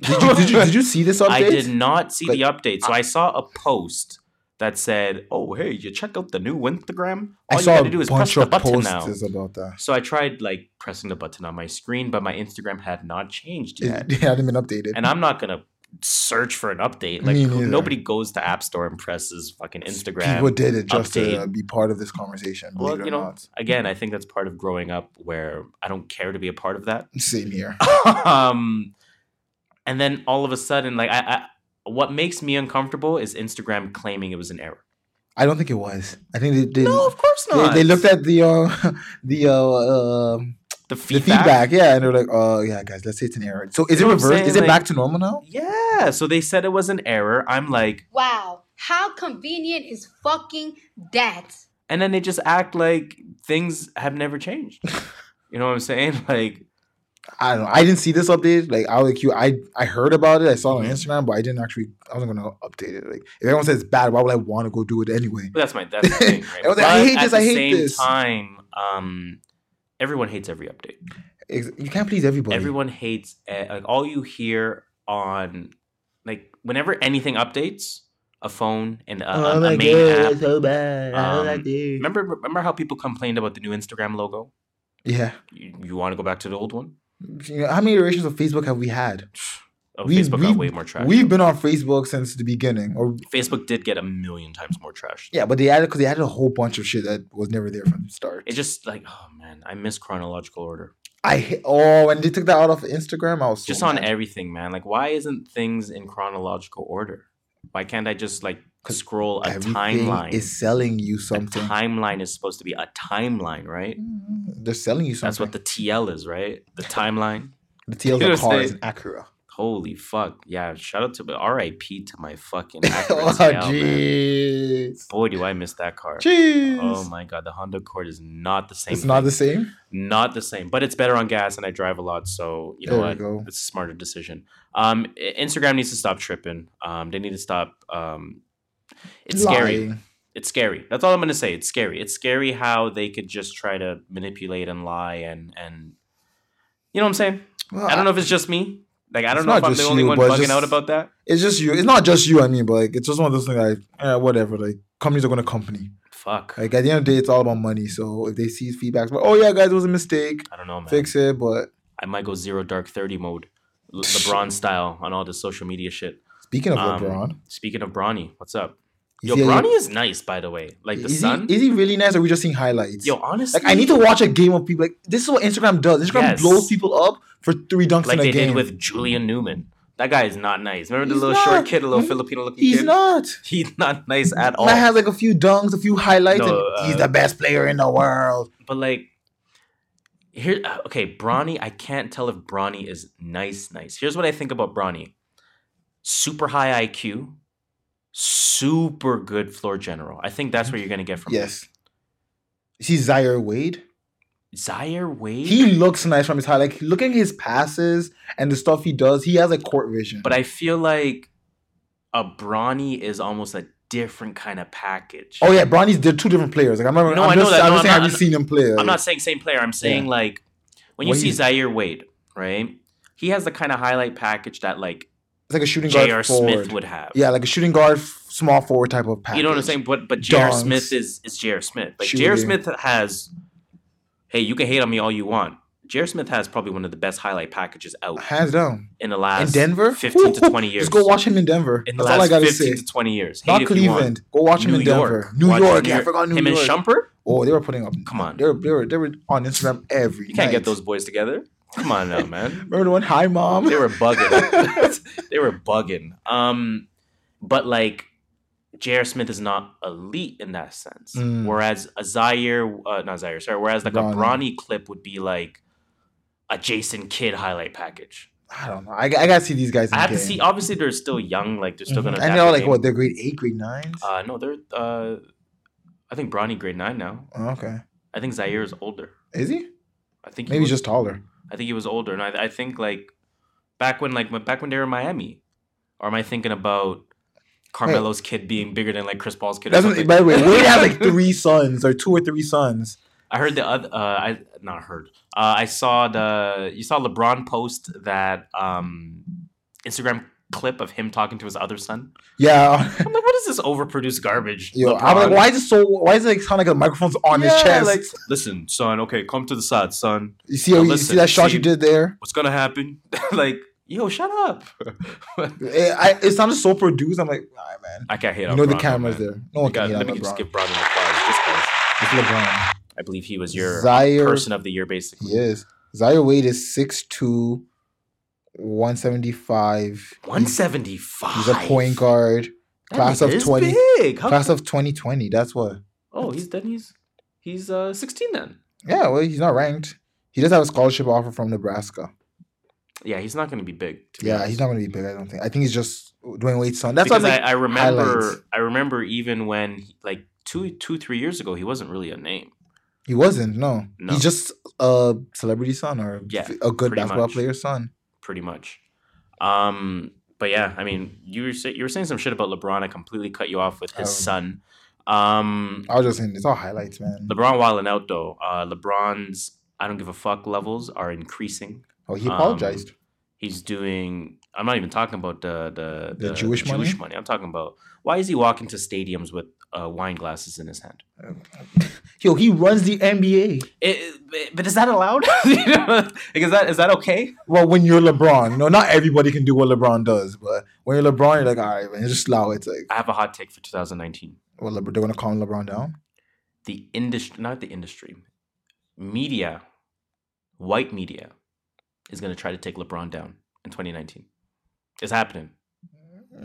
Did you, did you did you see this update?
I did not see
Like,
the update. So I saw a post that said, "Oh, hey, you check out the new Instagram.
I
All you
saw
got to do is press the button now."
about that.
So I tried like pressing the button on my screen, but my Instagram had not changed yet.
it hadn't been updated.
and I'm not gonna search for an update. Like nobody goes to App Store and presses fucking Instagram.
People did it just to
update.
uh, be part of this conversation.
well, you know,
not.
again, I think that's part of growing up where I don't care to be a part of that.
Same here.
um, and then all of a sudden, like I, I, what makes me uncomfortable is Instagram claiming it was an error.
I don't think it was. I think they did.
No, of course not.
they looked at the uh, the uh, uh,
the
the
feedback.
feedback, yeah, and they're like, "Oh, yeah, guys, let's say it's an error." So is
You
it
know
reversed?
saying?
Is it
Like-
back to normal now?
Yeah, so they said it was an error. I'm like,
Wow. How convenient is fucking that?
and then they just act like things have never changed. you know what I'm saying? Like,
I don't know. I didn't see this update. Like I was like you, I I heard about it. I saw it on
Mhm.
Instagram, but I didn't actually. I wasn't gonna update it. Like if everyone says it's bad, why would I want to go do it anyway?
but that's my that's the thing, right?
I was like, I
But
hate
at
this,
the
I hate
same
this.
Time, um, everyone hates every update.
You can't please everybody.
Everyone hates uh, like all you hear on like whenever anything updates a phone and a,
Oh
a, a main app.
so bad.
Um,
like this.
Remember remember how people complained about the new Instagram logo?
Yeah.
You, you want to go back to the old one?
You know, how many iterations of Facebook have we had?
Oh,
We-
Facebook
we-
got way more trash.
We've been on Facebook since the beginning, or
Facebook did get a million times more trash.
yeah, but they added because they added a whole bunch of shit that was never there from the start.
It just like oh man, I miss chronological order.
I oh, when they took that out of Instagram, I was so
just on everything, man. Like why isn't things in chronological order? Why can't I just like scroll a
Everything
timeline?
is selling you
a
something.
timeline is supposed to be a timeline, right?
Mhm. They're selling you something.
That's what the TL is, right? The timeline.
the TL's
You know
a car is an Acura.
Holy fuck. Yeah, shout out to RIP to my fucking
oh,
Acura TL, man.
jeez.
Boy, do I miss that car.
Jeez.
Oh my god, the Honda Accord is not the same.
it's not the same.
not the same, but it's better on gas, and I drive a lot, so you know
There we
what?
go.
It's a smarter decision. Um, Instagram needs to stop tripping. Um, they need to stop. Um, it's scary. It's scary. That's all I'm gonna say. It's scary. It's scary how they could just try to manipulate and lie and and you know what I'm saying.
Well,
I don't know if it's just me. Like I don't know if I'm the only
you,
one bugging
just-
out about that.
It's just you. It's not just you. I mean, but like, it's just one of those things. Like, eh, whatever. Like, companies are going to company.
Fuck.
Like, at the end of the day, it's all about money. So if they see feedback, but oh yeah, guys, it was a mistake.
I don't know, man.
Fix it. But
I might go zero dark thirty mode, LeBron style on all the social media shit.
Speaking of
Um,
LeBron,
Speaking of Bronny, what's up?
is
Yo,
he-
Bronny is nice, by the way. Like the
is
sun.
He, is he really nice? Or are we just seeing highlights?
Yo, honestly,
like I need to watch a game of people. Like this is what Instagram does. Instagram
Yes.
blows people up for three dunks
like
in a game.
Like they did with Julian Newman. That guy is not nice. Remember the
He's
little
not.
short kid, the little Filipino looking
He's
kid?
not.
He's not nice at all.
Man has like a few dunks, a few highlights,
No,
and he's
uh,
the best player in the world.
but like, here, uh, okay, Bronny. I can't tell if Bronny is nice. Nice. Here's what I think about Bronny: super high IQ, super good floor general. I think that's what you're gonna get from him.
Yes. he Zaire Wade.
Zaire Wade.
He looks nice from his high. Like looking at his passes and the stuff he does, he has like court vision.
but I feel like a Bronny is almost a different kind of package.
oh yeah, Bronny's they're two different players. Like I remember.
No,
I'm
I know
just,
that.
I'm
No,
just
I'm
saying,
not-
have you seen him play?
I'm not saying same player. I'm saying
Yeah.
like when you
What
see Zaire Wade, right? He has the kind of highlight package that like
It's like a shooting guard
J.R.
forward.
Smith would have.
Yeah, like a shooting guard, small forward type of package.
You know what I'm saying? But but J.R.
Dunks.
Smith is is J.R. Smith. Like J.R.
Shooting.
Smith has. Hey, you can hate on me all you want. J.R. Smith has probably one of the best highlight packages out
Hands down.
in the last In
Denver,
15 to
Woo,
20 years.
Just go watch him in Denver.
in the
That's all I
last
gotta
15
say.
to 20 years. Hate
Not
if you want.
Cleveland. Go watch him
New
in Denver.
York.
New
Watch
York. Yeah, I forgot New
Him
York.
and Shumpert.
Oh, they were putting up.
Come on.
they were they were they were on Instagram every.
You can't get those boys together. Come on now, man.
Remember the one? Hi, mom.
they were bugging. they were bugging. Um, but like J.R. Smith is not elite in that sense.
Mm.
Whereas a Zaire, uh, not Zaire, sorry. Whereas like
Bronny.
a Bronny clip would be like a Jason Kidd highlight package.
I don't know. I, I gotta see these guys. In
I have to see. Obviously, they're still young. Like they're still
Mhm.
gonna.
And
adapt
like
game.
what? They're grade eight, grade nines.
Uh, no, they're. Uh, I think Bronny grade nine now.
oh, okay.
I think Zaire is older.
Is he?
I think he
Maybe
was-
just taller.
I think he was older, and I, I think like back when like back when they were in Miami, or am I thinking about Carmelo's kid being bigger than like Chris Paul's kid? Or
That's what,
something?
by the way, Wade has like three sons or two or three sons.
I heard the other. Uh, I not heard. Uh, I saw the. You saw LeBron post that um, Instagram clip of him talking to his other son.
Yeah.
I'm like, what is this overproduced garbage?
Yo, I'm like, why is it so? Why is it like sound like the microphone's on his chest?
Like, listen, son. Okay, come to the side, son.
you see, how
Now
you
listen,
see that shot
see-
you did there?
What's gonna happen? like, yo, shut up.
It, I, it sounded so produced. I'm like, nah, man.
I can't hate
You know the camera's
man.
there. No one
got- let me just
LeBron.
give Bron an applause. Just 'cause
It's LeBron.
I believe he was your
Zaire,
person of the year, basically.
Yes. Zaire Wade is 6'2", 175.
175.
He's a point guard. Class of 20.
Big. How
Class of 2020. That's what.
Oh, he's then he's he's uh 16 then.
Yeah, well, he's not ranked. He does have a scholarship offer from Nebraska.
Yeah, he's not going to be big. To be
Yeah,
honest.
he's not going to be big. I don't think. I think he's just Dwyane Wade's son. That's
because
what
I,
I'm
remember
highlights.
I remember even when like two two three years ago he wasn't really a name.
He wasn't. No.
No.
he's just a celebrity son or
Yeah,
a good basketball
much.
player's son.
Pretty much. Um, but yeah, I mean, you were say, you were saying some shit about LeBron. I completely cut you off with his
Um,
son. Um,
I was just saying, it's all highlights, man.
LeBron wilding out though. Uh, LeBron's I don't give a fuck levels are increasing.
Oh, he
um,
apologized.
He's doing. I'm not even talking about the the,
The Jewish money?
I'm talking about why is he walking to stadiums with uh, wine glasses in his hand?
Yo, he runs the NBA.
It, it- but is that allowed? You know, like, is that is that okay?
Well, when you're LeBron, no, not everybody can do what LeBron does, but when you're LeBron, you're like, all right, man, just allow it. It's like,
I have a hot take for 2019.
well, they're gonna calm LeBron down.
the industry, not the industry, media, white media, is going to try to take LeBron down in 2019. It's happening.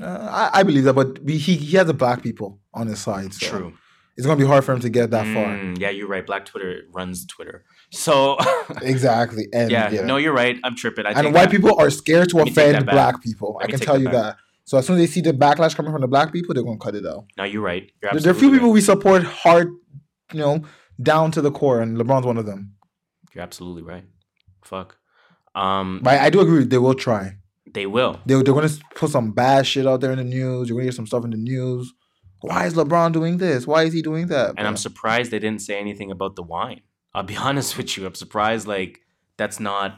Uh, I, I believe that, but we- he he has the black people on his side. So
True.
it's gonna be hard for him to get that far.
Mm, yeah, you're right. Black Twitter runs Twitter. So
Exactly. And
yeah,
yeah,
no, you're right. I'm tripping. I
and white
that.
people are scared to
Let me take that
offend black people.
Let
I can tell
that
you that. So as soon as they see the backlash coming from the black people, they're gonna cut it out.
No, you're right. You're
There, are a few
absolutely
people
right.
we support hard, you know, down to the core, and LeBron's one of them.
You're absolutely right. Fuck. Um,
But I, I do agree. They will try.
They will.
They, they're going to put some bad shit out there in the news. You're going to hear some stuff in the news. Why is LeBron doing this? Why is he doing that?
And I'm surprised they didn't say anything about the wine. I'll be honest with you. I'm surprised like that's not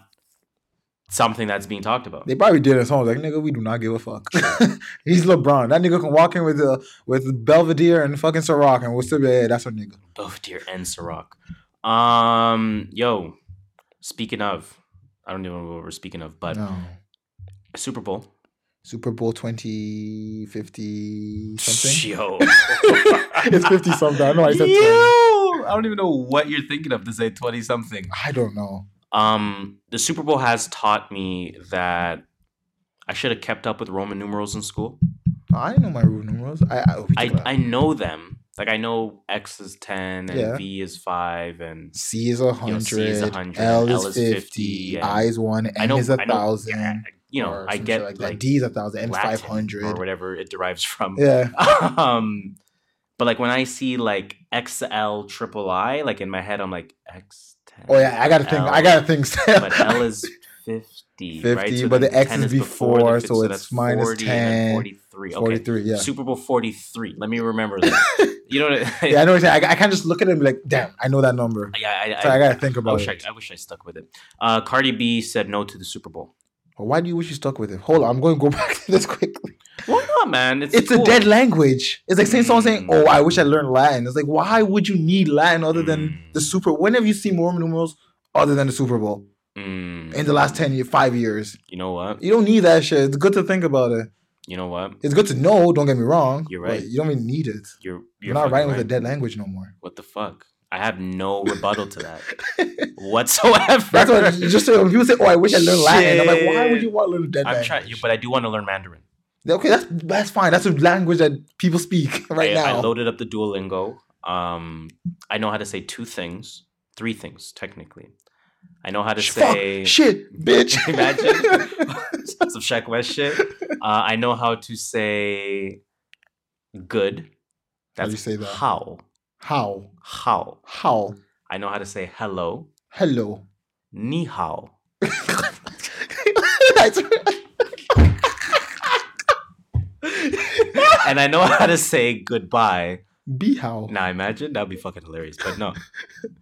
something that's being talked about.
they probably did it. Someone's like, nigga, we do not give a fuck. He's LeBron. That nigga can walk in with uh, with Belvedere and fucking Ciroc, and we'll still be, hey, that's our nigga.
Belvedere and Ciroc. Um, yo, speaking of, I don't even know what we're speaking of, but
no.
Super Bowl.
Super Bowl 2050 something.
Yo,
it's 50 something. I know I said 20.
Yo, I don't even know what you're thinking of to say twenty something.
I don't know.
Um, the Super Bowl has taught me that I should have kept up with Roman numerals in school.
I know my Roman numerals. I I,
I, I know them. Like I know X is ten and
Yeah.
V is five and
C is a hundred,
C is 100,
L
L
is
is
50,
50, and
I is one,
I
M
know
is a
I know,
thousand.
yeah, you know I get
like,
like,
that. D is a thousand, M five hundred.
or whatever it derives from.
Yeah,
um, but like when I see like XL triple I, like in my head I'm like X ten.
Oh yeah, I gotta think. I gotta think.
But L is fifty,
50,
right? So
but the X
10
is
before,
before,
the 50,
so it's
that's
minus
40 and
10,
Forty-three. Okay.
forty-three. Yeah,
Super Bowl forty-three. Let me remember that. you know what? I,
yeah. I know what. I, I can't just look at it and be like, damn, I know that number.
yeah, I,
So I, gotta think
I
about
wish I,
it.
I wish I stuck with it. Uh, Cardi B said no to the Super Bowl.
Why do you wish you stuck with it? Hold on, I'm going to go back to this quickly.
Why not, man? It's
It's
cool.
a dead language. It's like saying someone saying,
Mm.
"Oh, I wish I learned Latin." It's like, why would you need Latin other than
Mm.
the Super? When have you seen more numerals other than the Super Bowl
Mm,
in the last ten years, five years?
you know what?
You don't need that shit. It's good to think about it.
You know what?
It's good to know. Don't get me wrong.
You're
but
right.
You don't even need it.
You're
You're,
you're
not writing with a dead language no more.
What the fuck? I have no rebuttal to that whatsoever.
That's what. Just so people say, "Oh, I wish I learned Latin," I'm like, why would you want to learn dead
I'm trying, but I do want to learn Mandarin.
Okay, that's that's fine. That's a language that people speak right
I, I
now.
loaded up the Duolingo. Um, I know how to say two things, three things technically. I know how to
Fuck,
say.
shit, bitch.
Imagine some Shaq West shit. Uh, I know how to say good.
How do you say that?
How.
How?
How.
How?
I know how to say hello.
Hello.
Ni hao. And I know how to say goodbye.
Be how?
Now imagine that'd be fucking hilarious. But no.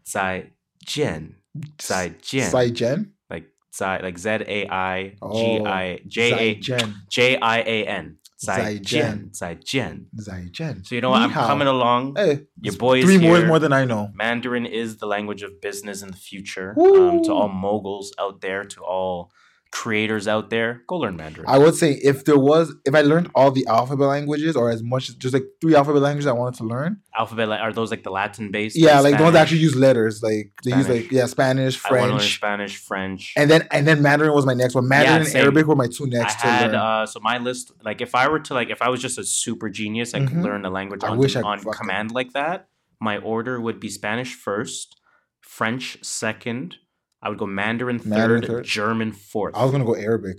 Zai Jian. Zai Jian.
Zai Jen.
Like Zai like Z A I G I oh, J A. J I A N. Zai
Zaijian.
Jian. Zai Jian.
Zai Jen.
So you know what? I'm coming along.
Hey,
Your boy is
three
here.
words more than I know.
Mandarin is the language of business in the future. Um, to all moguls out there, to all creators out there, go learn Mandarin.
I would say if there was, if I learned all the alphabet languages or as much, just like three alphabet languages I wanted to learn.
Alphabet like, are those like the Latin based?
Yeah, like the ones that actually use letters. Like they use like yeah, Spanish,
I learn
French,
Spanish, French.
and then and then Mandarin was my next one. Mandarin and
same.
Arabic were my two
I
next to
had uh, so my list. Like if I were to like, if I was just a super genius, I could
Mhm.
learn a language
I
on, on command like that. My order would be Spanish first, French second. I would go Mandarin third,
Mandarin third.
German fourth.
I was gonna go Arabic.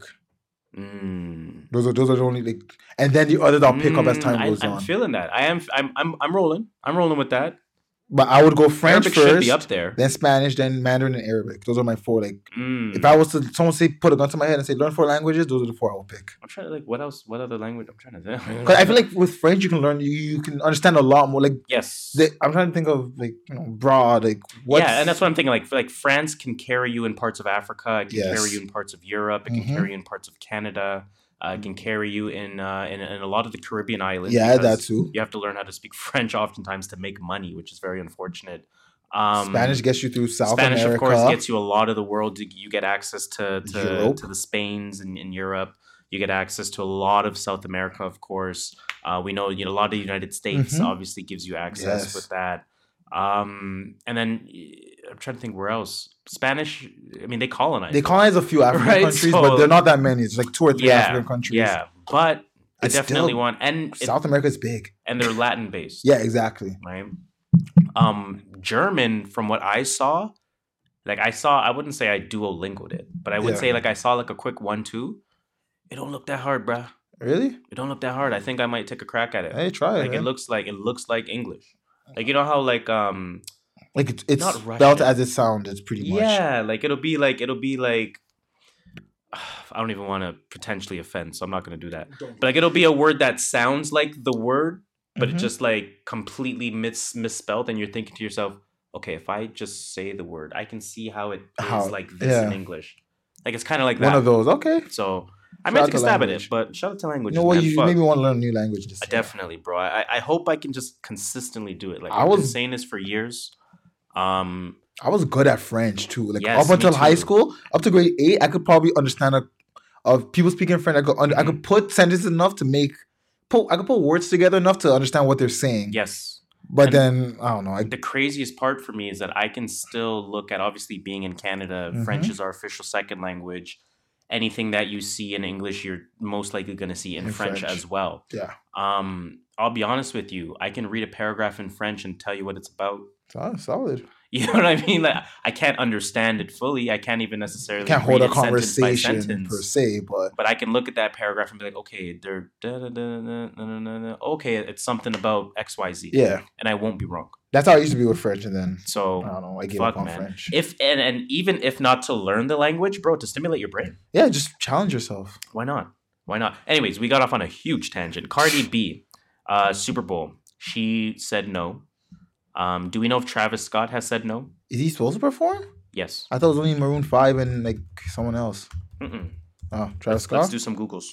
Mm.
Those are those are the only like, and then the others I'll pick up as
Mm,
time
I,
goes
I'm
on.
feeling that. I am. I'm. I'm. I'm rolling. I'm rolling with that.
But I would go French
Arabic should
first,
be up there.
then Spanish, then Mandarin and Arabic. Those are my four. Like,
Mm.
if I was to someone say put a gun to my head and say learn four languages, those are the four I would pick.
I'm trying to like. What else? What other language? I'm trying to think.
Because I feel like with French you can learn, you, you can understand a lot more. Like,
yes.
the, I'm trying to think of like you know broad like what.
Yeah, and that's what I'm thinking. Like, like France can carry you in parts of Africa. It can
Yes.
carry you in parts of Europe. It can
Mhm.
carry you in parts of Canada. Uh, can carry you in, uh, in in a lot of the Caribbean islands.
Yeah, that too.
You have to learn how to speak French oftentimes to make money, which is very unfortunate. Um,
Spanish gets you through South
Spanish,
America.
of course, gets you a lot of the world. You- get access to to, to the Spains in, in Europe. You get access to a lot of South America, of course. Uh, we know you know a lot of the United States
Mhm.
obviously gives you access
Yes.
with that. Um, and then I'm trying to think where else. Spanish. I mean, they colonized.
they
it.
colonize a few African
Right,
countries,
so-
but they're not that many. It's like two or three
yeah,
African countries.
Yeah, but I
It's
definitely
still-
want, and it,
South America is big.
and they're Latin based.
Yeah, exactly.
right? Um, German, from what I saw, like I saw, I wouldn't say I Duolingoed it, but I would
Yeah.
say like I saw like a quick one two. It don't look that hard, bruh.
Really?
It don't look that hard. I think I might take a crack at it.
Hey, try it.
like it looks like it looks like English. Like you know how like um
like it's, it's
not
spelled
Russian.
as it sounds. It's pretty much.
yeah, like it'll be like it'll be like I don't even want to potentially offend, so I'm not gonna do that. But like it'll be a word that sounds like the word, but
Mhm.
it just like completely mis- misspelled, and you're thinking to yourself, okay, if I just say the word, I can see how it is
How-
like this in. English. Like it's kind of like
One of those. Okay.
So I
Shout
might take a
to
stab at it, but shout out to language.
You know what?
Man,
You
fuck.
made me want to learn a new language. Just
definitely, bro. I, I hope I can just consistently do it. Like
I
I've been
was-
saying this for years. Um,
I was good at French too. Like
Yes,
up until high school, up to grade eight, I could probably understand a, of people speaking French. I could under, I
Mm-hmm.
could put sentences enough to make put I could put words together enough to understand what they're saying.
yes.
But
And-
then I don't know. I,
the craziest part for me is that I can still look at obviously being in Canada, French
Mhm.
is our official second language. Anything that you see in English, you're most likely going to see in,
In
French,
French.
as well.
yeah,
Um, I'll be honest with you, I can read a paragraph in French and tell you what it's about.
Solid. solid.
You know what I mean? Like I can't understand it fully. I can't even necessarily
Can't hold a
it sentence
conversation
sentence.
per se, but
but I can look at that paragraph and be like, okay, they're da, da, da, da, da, da, da, da. okay, it's something about X, Y, Z,
yeah,
and I won't be wrong.
that's how I used to be with French. And then
So
I don't know. I gave
fuck,
up on
man.
French.
If and, and even if not to learn the language, bro, to stimulate your brain,
yeah, just challenge yourself.
why not? Why not? Anyways, we got off on a huge tangent. Cardi B, uh, Super Bowl. She said no. Um, do we know if Travis Scott has said no?
Is he supposed to perform?
Yes.
I thought it was only Maroon Five and like someone else.
Mm-mm.
Oh, Travis Scott.
Let's do some Googles.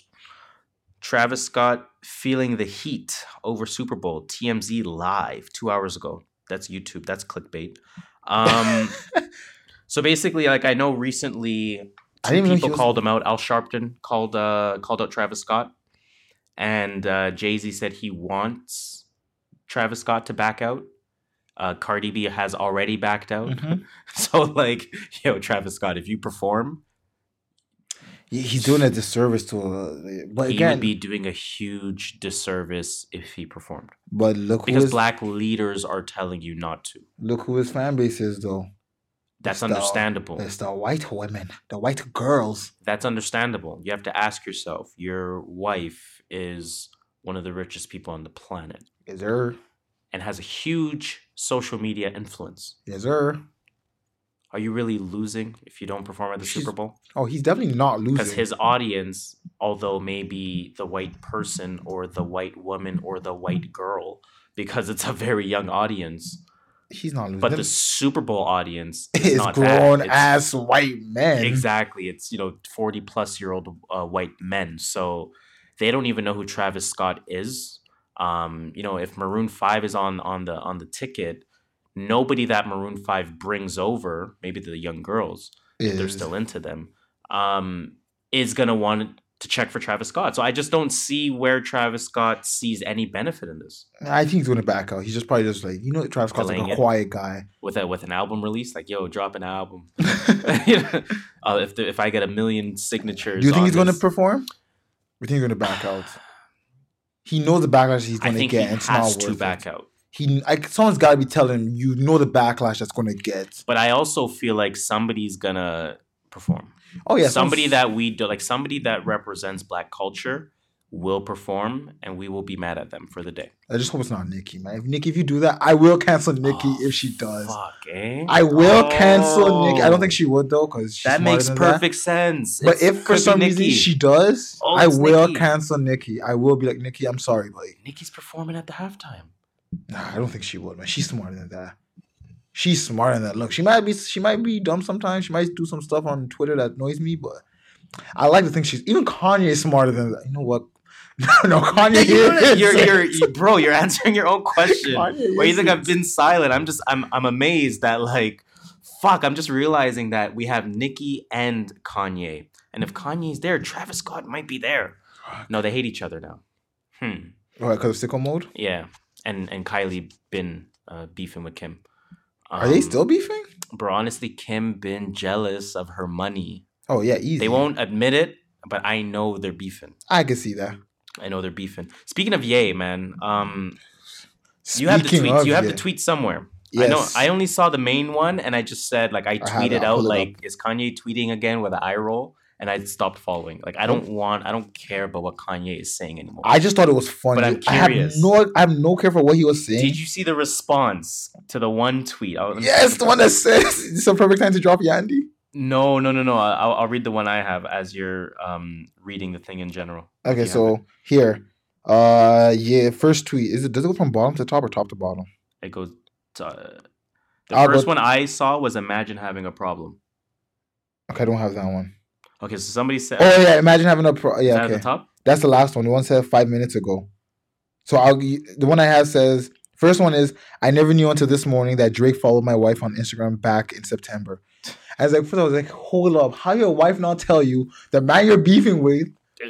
Travis Scott feeling the heat over Super Bowl. TMZ live two hours ago. That's YouTube. That's clickbait. Um, so basically, like I know recently,
I
two
didn't even know he
people
was-
called him out. Al Sharpton called uh, called out Travis Scott, and uh, Jay Z said he wants Travis Scott to back out. Uh, Cardi B has already backed out.
Mhm.
So like, yo, Travis Scott, if you perform,
He's doing a disservice to. Uh, but
he
again,
would be doing a huge disservice if he performed.
but look
Because
his,
black leaders are telling you not to.
look who his fan base is though.
That's
the-
understandable.
It's the white women, the white girls.
That's understandable. You have to ask yourself your wife is one of the richest people on the planet
Is there?
And has a huge social media influence.
Is sir.
Are you really losing if you don't perform at the
She's
Super Bowl?
Oh, he's definitely not losing.
Because his audience, although maybe the white person or the white woman or the white girl, because it's a very young audience,
he's not losing.
but the Super Bowl audience is
is grown ass white men.
Exactly. It's, you know, 40 plus year old uh, white men. So they don't even know who Travis Scott is. Um, you know, if Maroon 5 is on on the on the ticket, nobody that Maroon 5 brings over, maybe the young girls, if they're still into them, um, is gonna want to check for Travis Scott. So I just don't see where Travis Scott sees any benefit in this.
I think he's going to back out. He's just probably just like you know, Travis Scott's like a quiet guy.
With a with an album release, like yo, drop an album. You know, uh, if the, if I get a million signatures,
Do you think he's going to
this-
perform? Or think he's going to back out? He knows the backlash he's going to get.
he
and it's
has
not
to
worth
back
it.
out.
He, like, someone's got to be telling him, you know the backlash that's going to get.
But I also feel like somebody's gonna perform.
Oh yeah,
somebody that we do, like somebody that represents Black culture, will perform, and we will be mad at them for the day.
I just hope it's not Nicki, man. If Nicki, if you do that, I will cancel Nicki
Oh,
if she does.
Fuck, eh?
I will cancel Nicki. I don't think
Oh.
she would though, because
That makes perfect sense.
But
It's-
if for some reason she does,
Oh,
I will
Nicki.
cancel Nicki. I will be like Nicki. I'm sorry, but
Nicki's performing at the halftime.
nah, I don't think she would, man. She's smarter than that. She's smarter than that. Look, she might be she might be dumb sometimes. She might do some stuff on Twitter that annoys me, but I like to think she's even Kanye is smarter than that. You know what? No, no, Kanye
you're,
is.
you're, you're, you- bro. You're answering your own question.
Kanye
Why you think I've been silent? I'm just, I'm, I'm amazed that like, fuck. I'm just realizing that we have Nicki and Kanye, and if Kanye's there, Travis Scott might be there. No, they hate each other now. Hmm.
What, because of sicko mode?
Yeah. And and Kylie been uh, beefing with Kim.
Are they
Um,
still beefing?
Bro, honestly, Kim been jealous of her money.
Oh yeah, easy.
They won't admit it, but I know they're beefing.
I can see that.
I know they're beefing. Speaking of Ye, man, um, you have the tweets. You have
Ye.
the tweet somewhere. I know. I only saw the main one, and I just said like I tweeted out like, "Is Kanye tweeting again with an eye roll?" And I stopped following. Like I don't want. I don't care about what Kanye is saying anymore.
I just thought it was funny.
But I'm
I have no, I have no care for what he was saying.
Did you see the response to the one tweet? Let
Yes, the one that says it's a perfect time to drop Yandhi.
No, no, no, no. I'll, I'll read the one I have as you're um reading the thing in general.
Okay, so here, uh, yeah, first tweet is it? Does it go from bottom to top or top to bottom?
it goes. To, uh, the
I'll
first one I saw was imagine having a problem.
Okay, I don't have that one.
Okay, so somebody said.
Oh yeah, imagine having a pro.
is
Yeah, okay.
the top.
That's the last one. The one said five minutes ago. So I'll the one I have says first one is I never knew until this morning that Drake followed my wife on Instagram back in September. I was like, first I was like, hold up, how your wife not tell you the man you're beefing with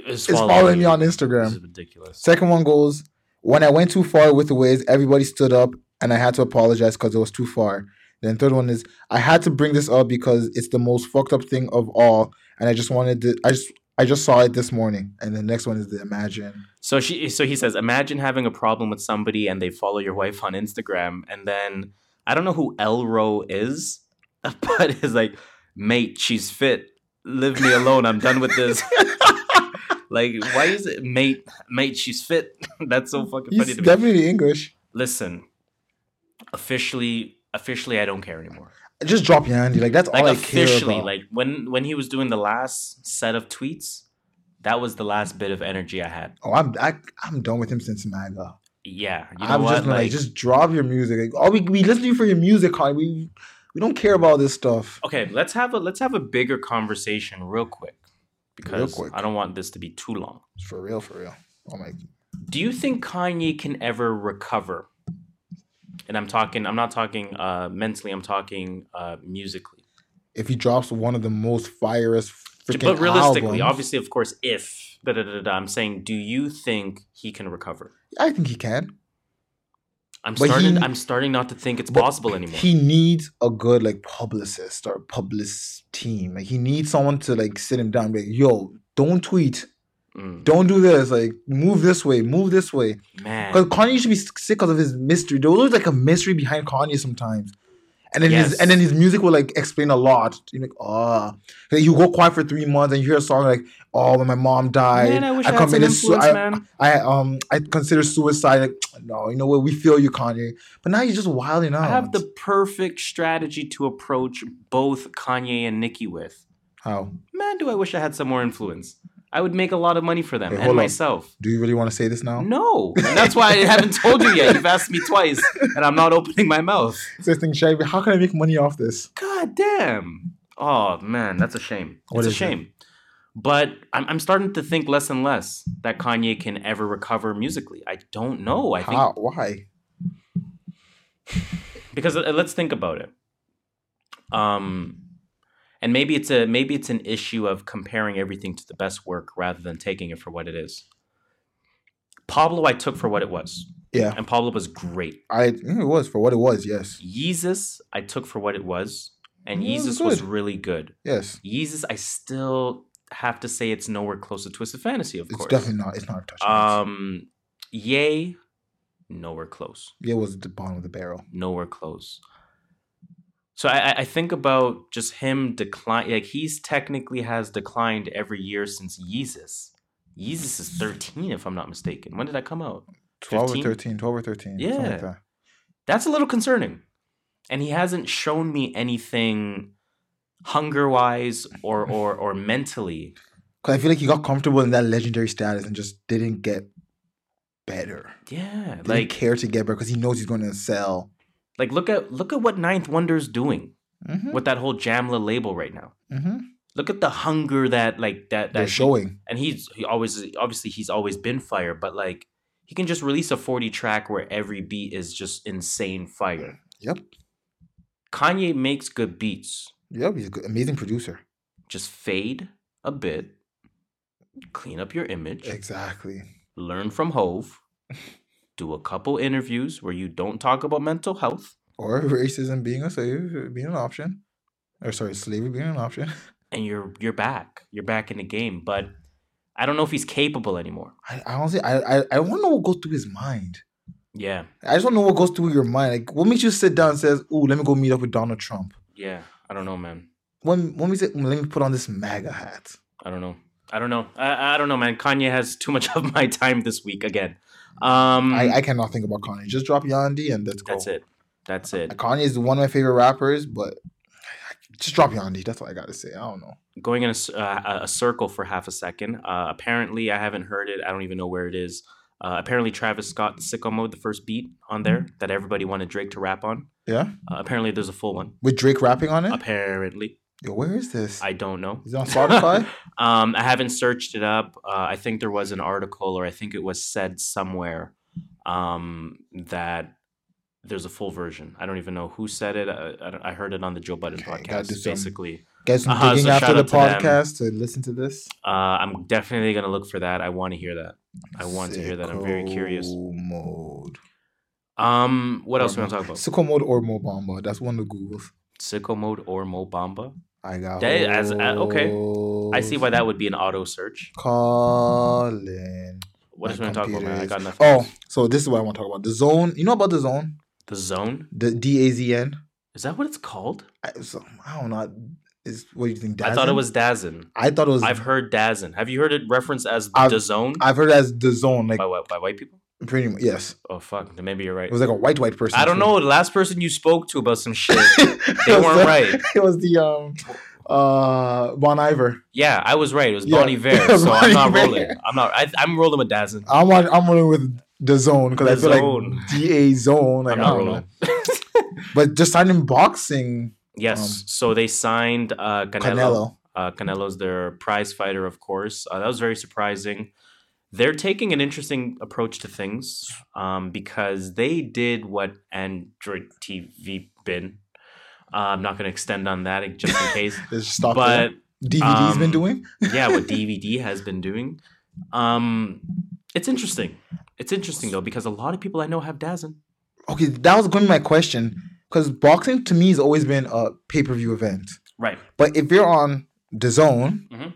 is following me on
This
Instagram?
is ridiculous.
Second one goes, when I went too far with the ways, everybody stood up and I had to apologize because it was too far. Then third one is I had to bring this up because it's the most fucked up thing of all, and I just wanted to. I just I just saw it this morning. And the next one is the imagine.
So she, so he says, imagine having a problem with somebody and they follow your wife on Instagram, and then I don't know who Elro is, but it's like, mate, she's fit. Leave me alone. I'm done with this. like, why is it, mate, mate, she's fit? That's so fucking funny
He's
to me.
definitely English.
Listen, officially, officially, I don't care anymore.
Just drop Yandhi. Like that's
Like
all I care
officially,
about.
like when when he was doing the last set of tweets, that was the last bit of energy I had.
oh, I'm I, I'm done with him since MAGA.
Yeah, you know
I'm
what?
just like,
like,
just drop your music. Like, all we we listen to you for your music. We we don't care about this stuff.
okay, let's have a let's have a bigger conversation real quick because
quick.
I don't want this to be too long.
For real, for real. Oh my.
Do you think Kanye can ever recover? And I'm talking. I'm not talking uh, mentally. I'm talking uh, musically.
If he drops one of the most firest freaking
but realistically,
albums,
obviously, of course, if da, da, da, da, I'm saying, do you think he can recover?
I think he can.
I'm
But
starting.
he-
I'm starting not to think it's possible anymore.
He needs a good like publicist or publicist team. Like he needs someone to like sit him down. And be like, yo, don't tweet.
Mm,
Don't do this. Like move this way. Move this way.
man,
Because Kanye should be sick because of his mystery. There was always like a mystery behind Kanye sometimes. And then
Yes.
his and then his music will like explain a lot. You're like, oh, like, you go quiet for three months and you hear a song like, oh, when my mom died,
man, I wish I, had some
committed su-
influence,
I. I um I consider suicide. Like, no, you know what? We feel you, Kanye. But now you're just wilding out.
I have the perfect strategy to approach both Kanye and Nicki with.
how?
Man, do I wish I had some more influence. I would make a lot of money for them
Hey,
and
hold on.
myself.
Do you really want to say this now?
No, and that's why I haven't told you yet. You've asked me twice, and I'm not opening my mouth.
This thing, Shabby, how can I make money off this?
God damn. Oh man, that's a shame.
What
it's a
it?
shame. But I'm, I'm starting to think less and less that Kanye can ever recover musically. I don't know. I think
How? Why?
because uh, let's think about it. Um, and maybe it's a maybe it's an issue of comparing everything to the best work rather than taking it for what it is. Pablo, I took for what it was,
Yeah,
and Pablo was great.
I it was for what it was. Yes,
Jesus, I took for what it was, and
it was
was really good.
yes.
Jesus, I still have to say it's nowhere close to Twisted Fantasy, of
It's
course.
It's definitely not. It's not a touch.
Um, Ye, nowhere close,
yeah, it was at the bottom of the barrel.
nowhere close. So I, I- think about just him decline. Like he's technically has declined every year since Yeezus. Yeezus is thirteen, if I'm not mistaken. When did that come out?
12
15?
or 13, 12 or 13. something
Yeah.
like that.
That's a little concerning. And he hasn't shown me anything hunger wise or or or mentally.
Because I feel like he got comfortable in that legendary status and just didn't get better.
Yeah.
Didn't
Like
care to get better because he knows he's going to sell.
Like look at look at what Ninth Wonder's doing
Mm-hmm.
with that whole Jamla label right now.
Mm-hmm.
Look at the hunger that like that
They're
that he-
showing.
and he's he always obviously he's always been fire, but like he can just release a 40 track where every beat is just insane fire.
Yep.
Kanye makes good beats.
Yep. He's a good, amazing producer.
Just fade a bit, clean up your image,
Exactly.
learn from Hov, do a couple interviews where you don't talk about mental health,
Or racism being a slave, being an option. Or sorry, slavery being an option.
and you're you're back. You're back in the game. But I don't know if he's capable anymore.
I, I honestly, I, I, I want to know what goes through his mind.
Yeah,
I just want to know what goes through your mind. Like, what makes you sit down and says, "Oh, let me go meet up with Donald Trump."
yeah. I don't know, man.
When when we say, "Mm, "Let me put on this MAGA hat."
I don't know. I don't know. I, I don't know, man. Kanye has too much of my time this week again. Um,
I, I cannot think about Kanye. Just drop Yandhi and let's go.
that's it. That's it.
Kanye is one of my favorite rappers, but just drop Yandhi. That's all I gotta say. I don't know.
Going in a, uh, a circle for half a second. Uh, apparently, I haven't heard it. I don't even know where it is. Uh, apparently, Travis Scott, sicko mode, the first beat on there that everybody wanted Drake to rap on.
Yeah,
Uh, apparently, there's a full one.
with Drake rapping on it.
Apparently,
Yo, where is this?
I don't know.
Is it on Spotify?
Um, I haven't searched it up. Uh, I think there was an article, or I think it was said somewhere um, that there's a full version. I don't even know who said it. I, I, I heard it on the Joe Budden
Okay,
podcast.
some-
Basically,
Get some
Uh-huh,
digging
so
after the
out to them.
podcast to listen to this.
uh, I'm definitely gonna look for that. I want to hear that. I want to hear that. I'm very curious.
Mode.
Um, what else
Or
we want to talk about?
Sicko Mode or Mo Bamba. That's one of the Googles.
Sicko mode or Mo Bamba?
I got.
That- as- uh, okay. I see why that would be an auto search.
Calling.
What
My
we talk about, man? I got nothing.
Oh, so this is what I want to talk about. The zone. You know about the zone?
the zone.
The D A Z N.
Is that what it's called?
I, so, I don't know. Is what do you think?
I thought it was Dazin.
I thought it was.
I've heard Dazin. Have you heard it referenced as
I've-
the zone
I've heard it as the zone. Like
by? By white people?
Pretty much. Yes.
Oh fuck! Then maybe you're right.
It was like a white white person.
I don't
too.
know. The last person you spoke to about some shit, they weren't
the-
right.
It was the um uh Bon Iver.
Yeah, I was right. It was
Yeah.
Bonnie Vare. So I'm not rolling. I'm not. I, I'm rolling with Dazin.
I'm on, I'm rolling with the zone because I feel
Zone.
like D A zone. Like
I'm not rolling.
But just signing boxing
Yes.
Um,
so they signed uh, Canelo.
Canelo.
Uh, Canelo's their prize fighter, of course. Uh, that was very surprising. They're taking an interesting approach to things um, because they did what Android TV been. Uh, I'm not going to extend on that just in case.
Stop
but
there. DVD's been
um,
doing.
yeah, what DVD has been doing. Um, it's interesting. It's interesting though because a lot of people I know have Dazn.
Okay, that was going to be my question because boxing to me has always been a pay per view event.
Right.
But if you're on the zone,
Mhm.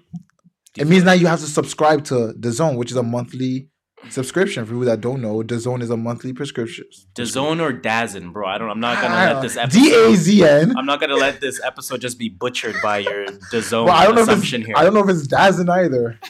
It means now you have to subscribe to the zone, which is a monthly subscription. For people that don't know, the zone is a monthly prescription.
DAZN or Dazn, bro. I don't. I'm not gonna
Ah,
let this episode.
D A Z N.
I'm not gonna let this episode just be butchered by your DAZN
Well, I don't know if
assumption
it's,
here.
I don't know if it's Dazzin either.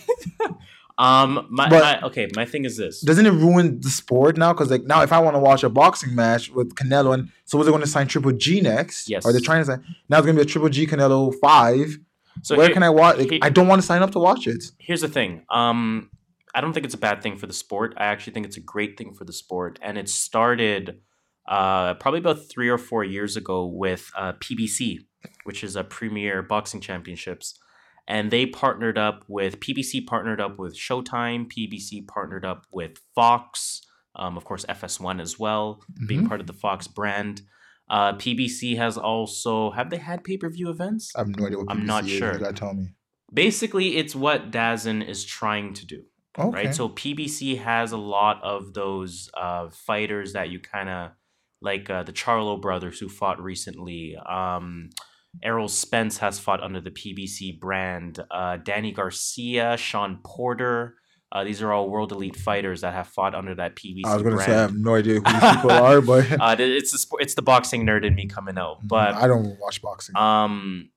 Um, my,
But-
my okay. My thing is this.
Doesn't it ruin the sport now? Because like now, if I want to watch a boxing match with Canelo, and so was they going to sign Triple G next?
Yes.
Or they're trying to sign now. It's going to be a Triple G Canelo five.
So
Where
here-
can I watch? Like,
here-
I don't want to sign up to watch it.
here's the thing. Um, I don't think it's a bad thing for the sport. I actually think it's a great thing for the sport, and it started uh, probably about three or four years ago with uh, PBC, which is a Premier Boxing Championships, and they partnered up with PBC partnered up with Showtime. PBC partnered up with Fox, um, of course FS1 as well, being part of the Fox brand. Uh, PBC has also have they had pay per view events?
I have no idea what
I'm not
is.
sure.
You gotta tell me.
Basically, it's what Dazn is trying to do
Okay.
right? So PBC has a lot of those uh, fighters that you kind of like uh, the Charlo brothers who fought recently. Um, Errol Spence has fought under the PBC brand. Uh, Danny Garcia, Shawn Porter. Uh, these are all world elite fighters that have fought under that PBC
I was gonna say I have no idea who these people are, but
uh, it's the sport, it's the boxing nerd in me coming out, but
I don't watch boxing.
um,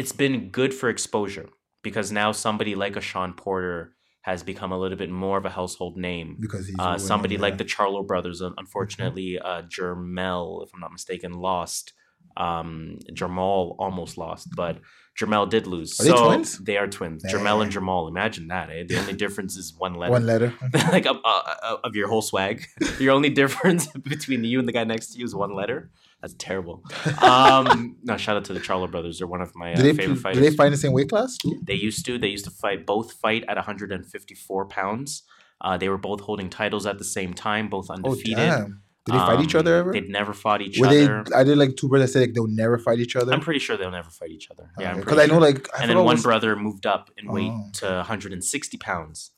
it's been good for exposure because now somebody like a Shawn Porter has become a little bit more of a household name.
because he's
Uh,
winning,
somebody like
yeah.
the Charlo brothers, un- unfortunately, uh, Jermell, if I'm not mistaken, lost. Um, Jermall almost lost, but Jermell did lose.
Are they
so
twins?
They are twins. Jermell and
Damn.
Jermall. Imagine that. Eh? The only difference is one letter.
one letter.
like of, uh, uh, of your whole swag. Your only difference between you and the guy next to you is one letter. That's terrible. Um, no, shout out to the Charlo brothers. They're one of my uh,
they
favorite
do
fighters.
they fight in the same weight class? too?
They used to. They used to fight. Both fight at 154 pounds. Uh, they were both holding titles at the same time, both
Oh
undefeated.
damn! Did they fight each other
Um,
ever?
They'd never fought each
Were they?
other.
I did like two brothers that said like they'll never fight each other.
I'm pretty sure they'll never fight each other. Yeah,
because I know like I
and then one
was-
brother moved up in weight
Oh,
to 160 pounds,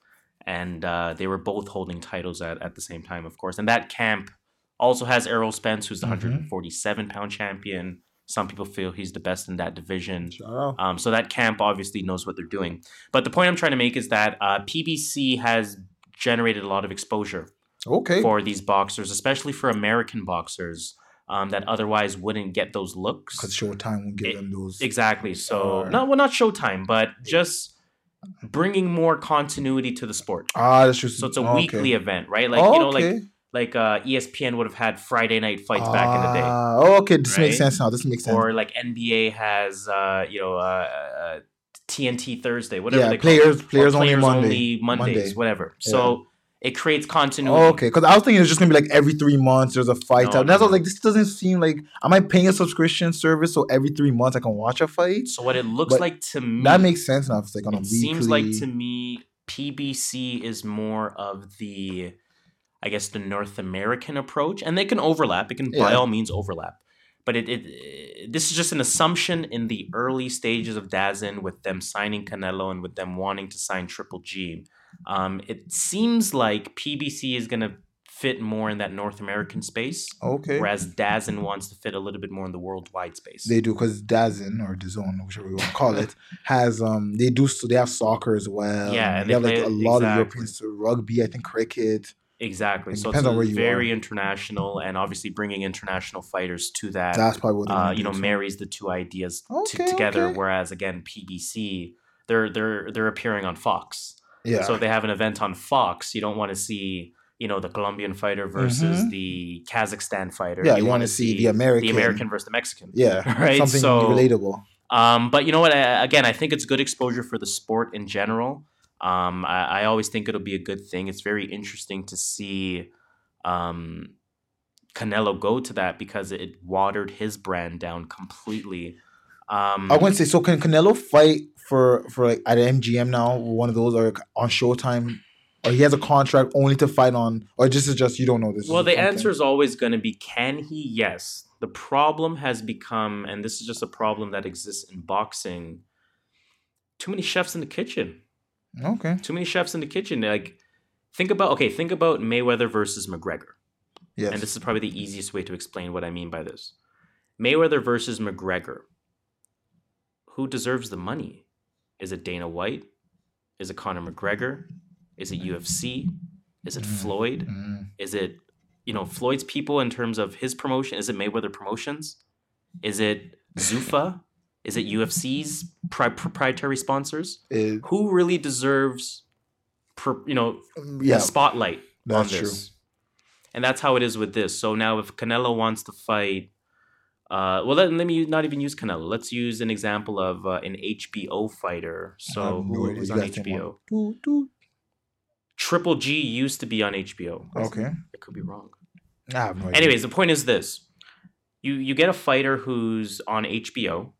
and uh, they were both holding titles at, at the same time, of course. And that camp also has Errol Spence, who's the
Mhm.
147 pound champion. Some people feel he's the best in that division.
Out.
Um, so that camp obviously knows what they're doing. But the point I'm trying to make is that uh, PBC has generated a lot of exposure
Okay.
for these boxers, especially for American boxers um, that otherwise wouldn't get those looks.
Because Showtime will give
It-
them those.
Exactly. So
Or-
no, well, not Showtime, but just bringing more continuity to the sport.
ah, that's just.
So it's a
okay.
weekly event, right? Like
oh,
you know, like
okay.
like uh, ESPN would have had Friday night fights back in the day,
Oh, okay. This makes sense now. This makes sense.
or like NBA has uh, you know uh, uh, TNT Thursday, whatever
yeah,
they call it.
players,
Or
players only Monday.
Mondays,
Monday.
whatever. So it creates continuity.
Oh, okay, because I was thinking it's just gonna be like every three months there's a fight.
No,
out. That's
no,
I was like, this doesn't seem like. Am I paying a subscription service so every three months I can watch a fight?
So what it looks
But
like to me,
That makes sense now. It's like on a
it
weekly.
seems like to me PBC is more of the, I guess the North American approach, and they can overlap. It can by all means overlap. But it, it this is just an assumption in the early stages of Dazin with them signing Canelo and with them wanting to sign Triple G. Um, it seems like PBC is gonna fit more in that North American space,
okay.
whereas Dazin wants to fit a little bit more in the worldwide space.
They do because Dazin or DAZN, whichever you want to call it, has um they do so they have soccer as well.
Yeah, and
they,
they
have like
play-
a lot
exactly.
of Europeans so rugby, I think cricket.
Exactly.
It
So it's
on where you
very
are.
international, and obviously bringing international fighters to that,
That's probably what
uh, you know, marries the two ideas t- together.
okay.
Whereas again, PBC, they're they're they're appearing on Fox.
Yeah.
So if they have an event on Fox, you don't want to see you know the Colombian fighter versus
Mhm.
the Kazakhstan fighter.
Yeah, you
wanna
wanna see the American-
the American versus the Mexican.
yeah,
Right.
something
so
relatable.
um, but you know what? I, again, I think it's good exposure for the sport in general. Um, I, I always think it'll be a good thing. It's very interesting to see um, Canelo go to that because it watered his brand down completely. Um,
I wouldn't say so. Can Canelo fight for for like at MGM now? One of those or on Showtime, or he has a contract only to fight on, or this is just you don't know this.
well, the answer is always going to be can he? Yes. The problem has become, and this is just a problem that exists in boxing, too many chefs in the kitchen.
okay.
Too many chefs in the kitchen. Like, think about okay, think about Mayweather versus McGregor.
Yes.
And this is probably the easiest way to explain what I mean by this. Mayweather versus McGregor. Who deserves the money? Is it Dana White? Is it Conor McGregor? Is it UFC? Is it
Mm.
Floyd?
Mm.
Is it, you know, Floyd's people in terms of his promotion? Is it Mayweather Promotions? Is it Zuffa? Is it UFC's pri- proprietary sponsors?
It-
Who really deserves, per, you know,
yeah.
the spotlight
that's
on this. And that's how it is with this. So now, if Canelo wants to fight, uh, well, let, let me not even use Canelo. Let's use an example of uh, an HBO fighter. So
have no
who was on
guys think
HBO?
one. Doo, doo.
Triple G used to be on HBO.
Okay.
I could be wrong.
I have no.
Anyways, the point is this: you you get a fighter who's on HBO.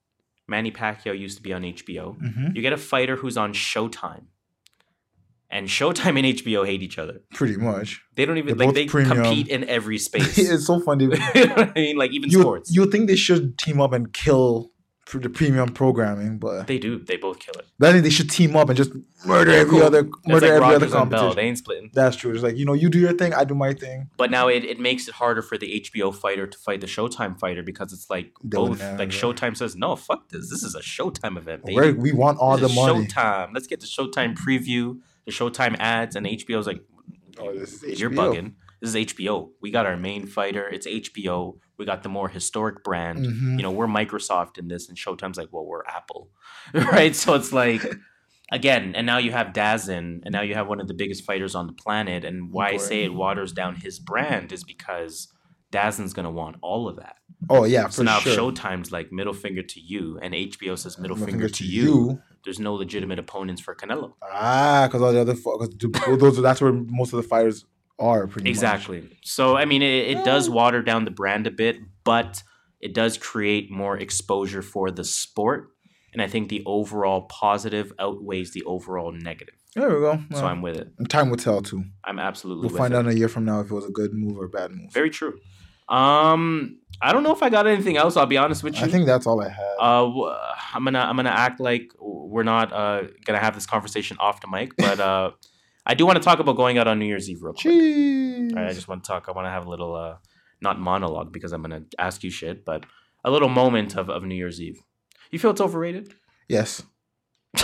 Manny Pacquiao used to be on HBO.
Mhm.
You get a fighter who's on Showtime. And Showtime and HBO hate each other.
pretty much.
They don't even
They're
like they
premium.
compete in every space.
it's so funny.
you know what I mean? Like even
you
sports.
you think they should team up and kill the premium programming, but
they do. They both kill it.
but I think they should team up and just murder
They're
every
cool.
other murder
like
every other
Rogers Bell.
competition.
They ain't splitting.
That's true. It's like you know, you do your thing, I do my thing.
But now it, it makes it harder for the HBO fighter to fight the Showtime fighter because it's like
They
both. Like Showtime says, no, fuck this. This is a Showtime event, baby.
Where we want all
This
the money.
Showtime. Let's get the Showtime preview, the Showtime ads, and HBO HBO's like,
Oh, this is
you're
HBO.
bugging. This is HBO. We got our main fighter. It's HBO. We got the more historic brand.
Mhm.
You know, we're Microsoft in this, and Showtime's like, well, we're Apple, right? So it's like, again, and now you have Dazin, and now you have one of the biggest fighters on the planet. And why I say it waters down his brand is because Dazin's gonna want all of that.
Oh yeah, for
So now
sure.
Showtime's like middle finger to you, and HBO says middle,
Middle
finger, to you, there's no legitimate opponents for Canelo.
Ah, because all the other 'cause those that's where most of the fighters are pretty much.
Exactly. So I mean, it, it does water down the brand a bit, but it does create more exposure for the sport, and I think the overall positive outweighs the overall negative.
There we go.
So I'm with it.
time will tell too.
I'm absolutely
We'll find
it.
out in a year from now if it was a good move or a bad move.
Very true. Um, I don't know if I got anything else. I'll be honest with you.
I think that's all I had.
Uh, I'm gonna I'm gonna act like we're not uh gonna have this conversation off the mic, but uh, I do want to talk about going out on New Year's Eve real quick. Right, I just want to talk. I want to have a little uh, not monologue because I'm gonna ask you shit, but a little moment of, of New Year's Eve. You feel it's overrated?
Yes.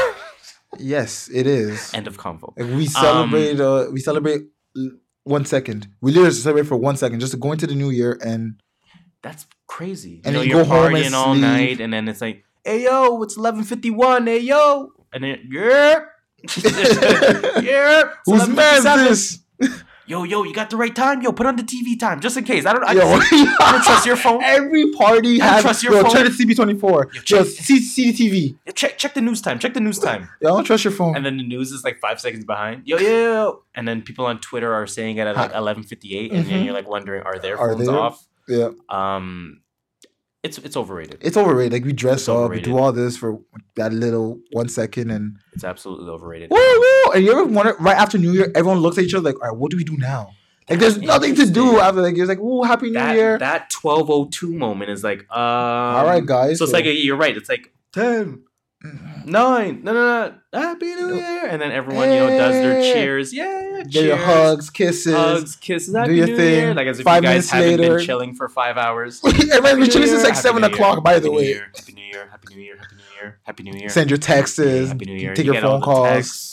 yes, it is.
End of convo.
We celebrate.
Um,
uh, we celebrate one second. We literally celebrate for one second, just to go into the new year and
That's crazy.
And
you know,
you
you're
go home and
all
sleep.
night, and then it's like, "Hey yo, it's eleven fifty one. Hey yo," and then yeah, yeah.
whose man's this?
Yo, yo, you got the right time. Yo, put on the TV time just in case. I don't. I,
Yo,
I don't trust your phone.
Every party has.
trust your
yo,
phone.
turn it to CP24.
Yo,
Yo,
check-
CCTV.
Check check the news time. Check the news time.
Yo, I don't trust your phone.
And then the news is like five seconds behind. Yo, yo, yo. And then people on Twitter are saying it at like eleven fifty eight, and then
Mhm.
you're like wondering, are their
Are
phones
they?
off?
yeah,
Um, it's it's overrated.
it's overrated. Like we dress
It's
up,
overrated.
we do all this for that little one second, and
It's absolutely overrated.
woo woo. And you ever wonder right after New Year, everyone looks at each other like, all right, what do we do now? Like there's nothing to do after like it's like, oh, happy New
that
Year.
that twelve oh two moment is like, um,
all right, guys.
So it's like you're right. It's like ten, Mm-hmm. nine, no, no, no, happy New. Year, and then everyone you know does their cheers. Yeah, cheers.
your hugs, kisses.
hugs, kisses. Happy
your
New
thing.
Year. Like as if
Five
you guys
minutes
haven't
later-
been chilling for five hours.
Everyone's been chilling since like
Happy
seven o'clock. By the way,
Happy New Year. Happy New Year. Happy New Year. Happy New Year.
send your texts.
Happy New Year.
Take
You
your phone calls.
texts.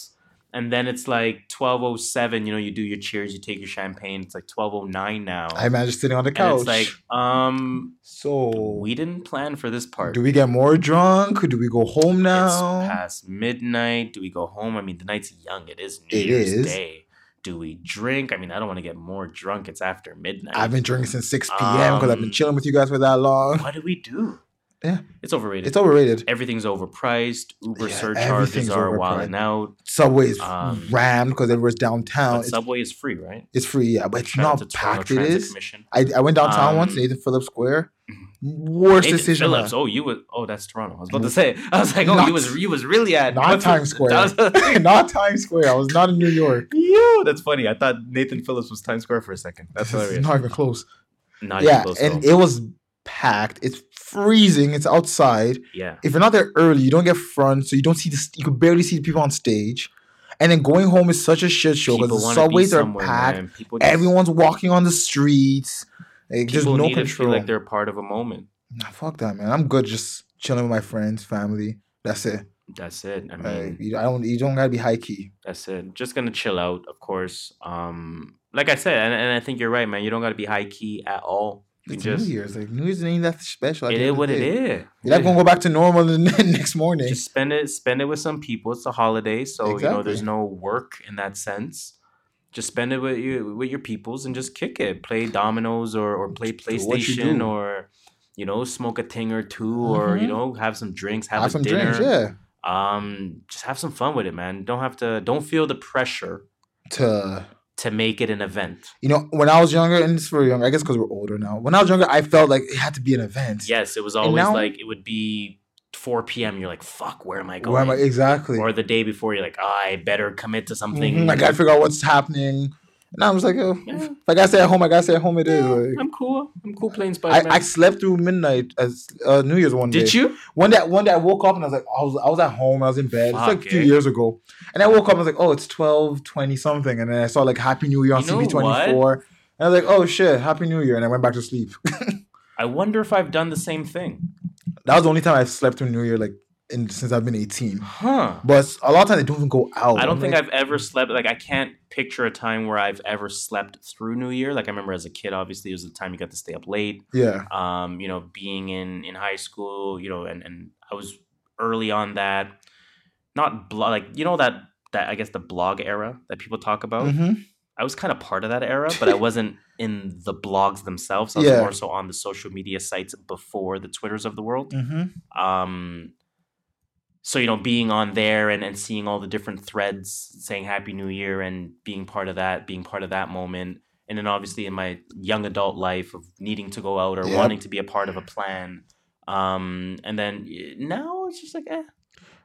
And then it's like twelve oh seven. You know, you do your cheers, you take your champagne. It's like twelve oh nine now.
I imagine sitting on the
and
couch.
it's like, um,
so
we didn't plan for this part.
do we get more drunk? Do we go home now It's
past midnight. Do we go home? I mean, the night's young. It is New
It
Year's
is.
Day. Do we drink? I mean, I don't want to get more drunk. It's after midnight.
I've been drinking since six p.m. because I've been
Um,
chilling with you guys for that long.
What do we do?
Yeah.
it's overrated.
It's overrated.
Everything's overpriced. Uber
Yeah,
surcharges are
overpriced.
wilding out.
Subway is
Um,
rammed because everywhere's downtown.
Subway is free, right?
it's free, yeah, but it's
Shout
not packed. It
Transit. Commission.
I, I went downtown once,
Um,
Nathan Phillips Square. Worst
Nathan
decision.
Phillips. Oh, you was. Oh, that's Toronto. I was about to say. I was like, oh,
Not-
you was. You was really at
not Times Square. not Times Square. I was not in New York.
Yo, that's funny. I thought Nathan Phillips was Times Square for a second. That's hilarious.
not even close.
Not
yeah,
even close.
and
though.
it was packed. It's freezing. It's outside.
yeah.
If you're not there early, you don't get front, so you don't see the. You can barely see the people on stage. And then going home is such a shit show because the
wanna be
subways are packed.
Just,
Everyone's walking on the streets. Like, there's no control.
like they're part of a moment.
Nah, fuck that, man. I'm good just chilling with my friends, family. That's it.
That's it. I mean,
Like, you, I don't. You don't gotta be high key.
That's it. Just gonna chill out, of course. Um, like I said, and, and I think you're right, man. You don't gotta be high key at all.
It's
just
New Year's. Like New Year's ain't that special.
it is what it
day. You're not gonna go back to normal the next morning.
Just spend it, spend it with some people. It's a holiday, so you know there's no work in that sense. Just spend it with you with your peoples and just kick it. Play dominoes or or play
what you
PlayStation or you know smoke a thing or 2 or you
Mhm.
know have some drinks, have,
Have
a
some
dinner.
drinks, yeah.
Um, just have some fun with it, man. Don't have to. Don't feel the pressure
To
to make it an event.
you know, when I was younger, and it's for younger, I guess because we're older now. When I was younger, I felt like it had to be an event.
Yes, it was always
now-
like it would be 4 p.m. You're like, fuck, where am I going?
Where am I exactly?
Or the day before, you're like, oh, I better commit to something.
Mhm, I gotta figure out what's happening. And I was like, oh,
Yeah.
if I gotta stay at home, I gotta stay at home. It is. Like,
I'm cool. I'm cool playing
I,
Spider Man.
I slept through midnight as uh, New Year's one day.
Did you?
One day, one day I woke up and I was like, I was, I was at home. I was in bed. it's like a
Fuck,
few
eh?
years ago. And I woke up. And I was like, oh, it's twelve twenty something. And then I saw like Happy New Year on
You know
CP twenty four. And I was like, oh shit, Happy New Year. And I went back to sleep.
I wonder if I've done the same thing.
that was the only time I've slept through New Year like in, since I've been eighteen.
Huh.
But a lot of times I don't even go out.
I don't
I'm
think
like,
I've ever slept. Like, I can't picture a time where I've ever slept through New Year. Like, I remember as a kid, obviously, it was the time you got to stay up late.
Yeah.
um, you know, being in in high school, you know, and and I was early on that, not blog, like you know that that I guess the blog era that people talk about.
hmm
I was kind of part of that era, but I wasn't in the blogs themselves. I was
Yeah.
more so on the social media sites before the Twitters of the world.
hmm
Um, so you know, being on there and, and seeing all the different threads saying Happy New Year and being part of that, being part of that moment, and then obviously in my young adult life of needing to go out or
Yep.
wanting to be a part of a plan, um, and then now it's just like eh.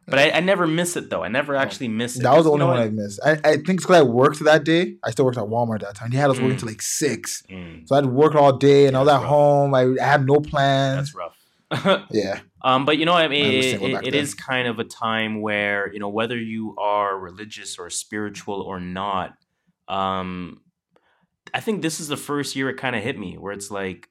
But I, I never miss it though. I never actually miss it.
That was the only one? I missed. I, I think it's because I worked that day. I still worked at Walmart that time. They had us working
Mm.
till like six.
Mm,
So I'd work all day and I was at
rough.
home. I, I had no plans.
that's rough.
Yeah.
Um, but you know, I mean, it, it-
back
it
then.
is kind of a time where you know whether you are religious or spiritual or not. Um, I think this is the first year it kind of hit me where it's like,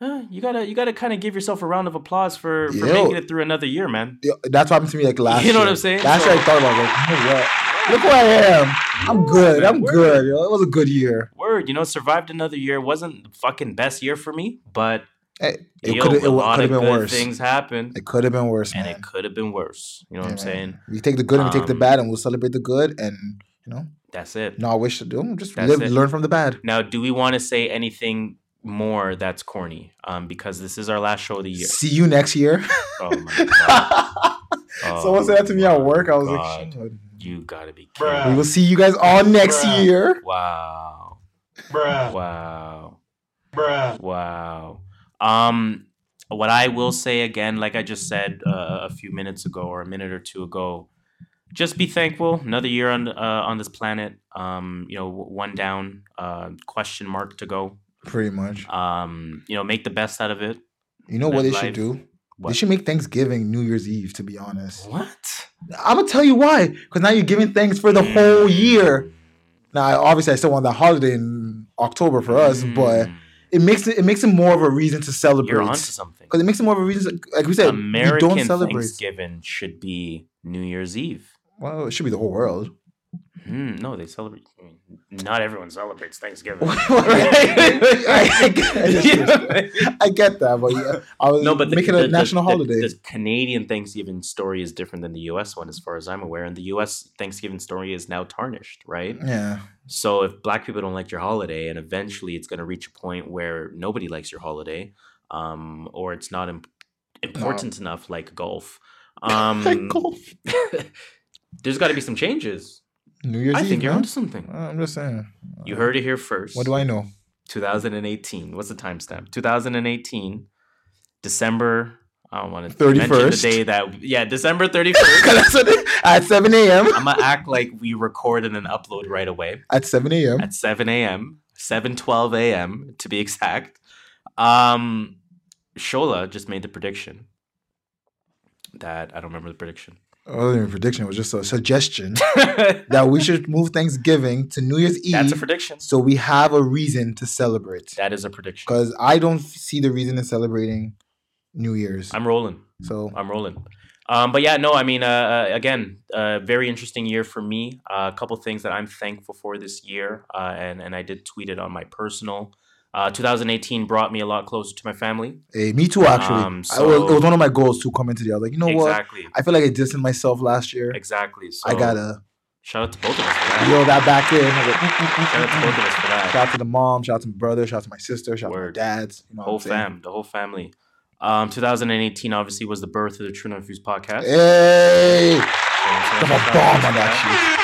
uh, you gotta you gotta kind of give yourself a round of applause for, for
Yo.
making it through another year, man.
That's what happened to me like last
You know
year.
what I'm saying?
Last
So-
year I thought about like, you know what? Look where I am. I'm good. I'm
Word.
good. Yo. It was a good year.
Word, you know, survived another year. It wasn't the fucking best year for me, but
Hey, it could have
a lot of
been
good
worse.
things happen.
It could have been worse,
and
man.
it could have been worse. You know what I'm saying?
man. We take the good and we take the bad, and we'll celebrate the good, and you know,
That's it.
no, I wish to do. Just
That's
live, learn from the bad.
Now, do we want to say anything more that's corny? Um, because this is our last show of the year.
See you next year.
Oh my god!
Someone said that to me at work. I was
God.
like, "Shit."
You gotta be kidding.
we will see you guys all next
Bruh.
year.
Wow!
Bruh.
Wow!
Bruh.
Wow. Um, what I will say again, like I just said uh, a few minutes ago or a minute or two ago, just be thankful. Another year on uh, on this planet. Um, you know, one down. Uh, question mark to go.
Pretty much.
Um, you know, make the best out of it.
You know what they
life-
should do?
What?
They should make Thanksgiving New Year's Eve. To be honest,
What?
I'm gonna tell you why. Because now you're giving thanks for the whole year. Now, obviously, I still want that holiday in October for us, but
Mm,
it makes it it makes it more of a reason to celebrate.
you're onto something.
Because it makes it more of a reason, like we said, we
American
don't celebrate.
Thanksgiving should be New Year's Eve.
Well, it should be the whole world.
Hmm, no, they celebrate. I mean, not everyone celebrates Thanksgiving.
I, I get, I get that, but yeah, I was
no, but the,
making
the-
a
the-
national holiday.
The, Canadian Thanksgiving story is different than the U.S. one, as far as I'm aware. And the U.S. Thanksgiving story is now tarnished, right?
yeah,
So if Black people don't like your holiday, and eventually it's going to reach a point where nobody likes your holiday, um, or it's not imp- important enough, like golf, um,
Like golf.
there's got to be some changes.
New Year's
I
Eve.
think you're
man.
onto something.
I'm just saying.
You heard it here first.
What do I know?
2018. What's the timestamp? 2018, December. I don't want to mention the day that. Yeah, December 31st.
Because that's what it, at 7 a.m.
I'm gonna act like we record and then upload right away
At 7 a.m.
at 7 a.m. 7:12 a.m. to be exact. Um, Shola just made the prediction that I don't remember the prediction.
It wasn't even a prediction. It was just a suggestion that we should move Thanksgiving to New Year's Eve.
That's a prediction.
so we have a reason to celebrate.
That is a prediction.
Because I don't see the reason in celebrating New Year's.
I'm rolling.
so
I'm rolling. Um, but yeah, no, I mean, uh, uh, again, uh, very interesting year for me. Uh, a couple things that I'm thankful for this year, uh, and and I did tweet it on my personal. Uh, 2018 brought me a lot closer to my family.
hey, me too. Actually,
Um,
I was, it was one of my goals to come into the. I was like, you know what?
exactly,
I feel like I distanced myself last year.
exactly. So
I gotta
shout out to both of us for that.
back in.
Shout out to both of us for that.
Shout out to the mom. Shout out to my brother. Shout out to my sister. Shout
Word.
out to my dads. You know,
whole
what
fam, the whole family. Um, 2018 obviously was the birth of the True Fuse podcast.
Hey,
So- so
drop a bomb on that shit.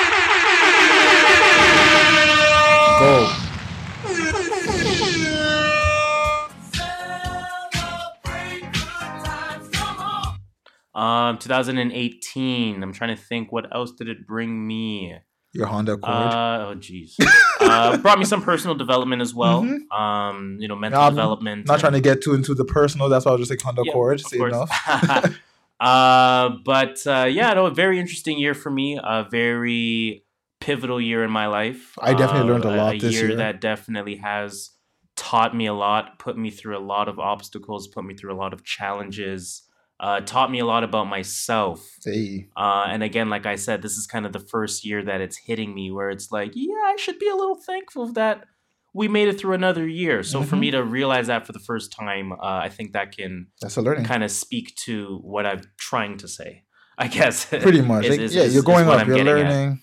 Go.
Um, 2018. I'm trying to think. What else did it bring me?
Your Honda Accord.
Uh, oh, jeez. uh, brought me some personal development as well.
Mhm.
Um, you know, mental
I'm
development.
Not trying to get too into the personal. That's why I was just like Honda
Yeah,
Accord.
of
enough.
uh, but uh, yeah, no, a very interesting year for me. A very pivotal year in my life.
I definitely
Uh,
learned a lot this
year
year.
that definitely has taught me a lot, put me through a lot of obstacles, put me through a lot of challenges. Uh, taught me a lot about myself.
Hey,
Uh, and again, like I said, this is kind of the first year that it's hitting me where it's like, yeah, I should be a little thankful that we made it through another year. So for
Mhm.
me to realize that for the first time, uh, I think that can
that's a learning.
kind of speak to what I'm trying to say. I guess.
Pretty much.
is- is-
yeah,
is-
you're going up.
I'm
You're
getting at.
learning.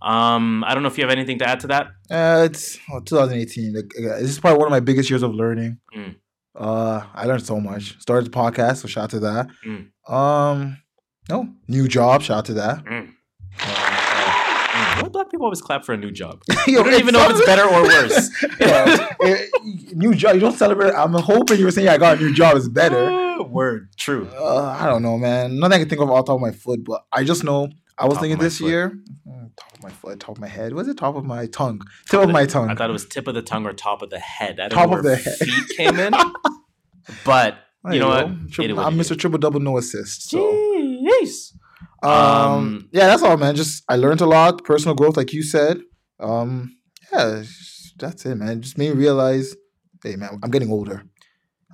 Um, I don't know if you have anything to add to that.
Uh, it's oh, 2018. Like, uh, this is probably one of my biggest years of learning.
Mm.
Uh, I learned so much. Started the podcast, so shout out to that.
Mm.
Um, no new job. Shout out to that.
Mm. Why black people always clap for a new job?
Yo,
I don't even know if it's better or worse.
Yeah, eh, new job. You don't celebrate. I'm hoping you were saying I got a new job is better.
Uh, Word, true.
Uh, I don't know, man. Nothing I can think of off the top of my foot, but I just know I was
Top
thinking this
foot.
year. Top of my foot, top of my head. Was it top of my tongue? Tip of my tongue.
I thought it was tip of the tongue or top of the head. I don't
Top
know
of the head.
feet came in, but you know
go.
what?
Triple-
It is what
I'm Mr. Triple Double No Assist. So,
Jeez.
um,
Um,
yeah, that's all, man. Just I learned a lot, personal growth, like you said. Um, yeah, that's it, man. Just made me realize, hey, man, I'm getting older.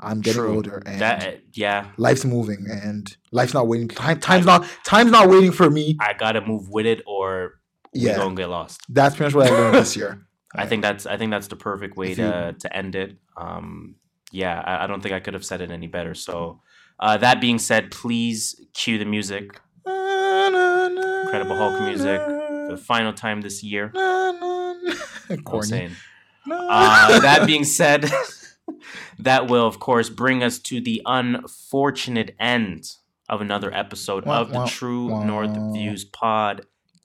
I'm getting
True.
older and
That yeah,
life's moving and life's not waiting. Time, time's not time's not waiting for me.
I gotta move with it, or we
Yeah,
gonna get lost.
that's pretty much what I learned this year.
I think that's I think that's the perfect way
you-
to to end it. Um, yeah, I, I don't think I could have said it any better. So, uh, that being said, please cue the music
Incredible
Hulk music for the final time this year. You know what
Corny.
Uh, that being said, that will of course bring us to the unfortunate end of another episode of the True. North Views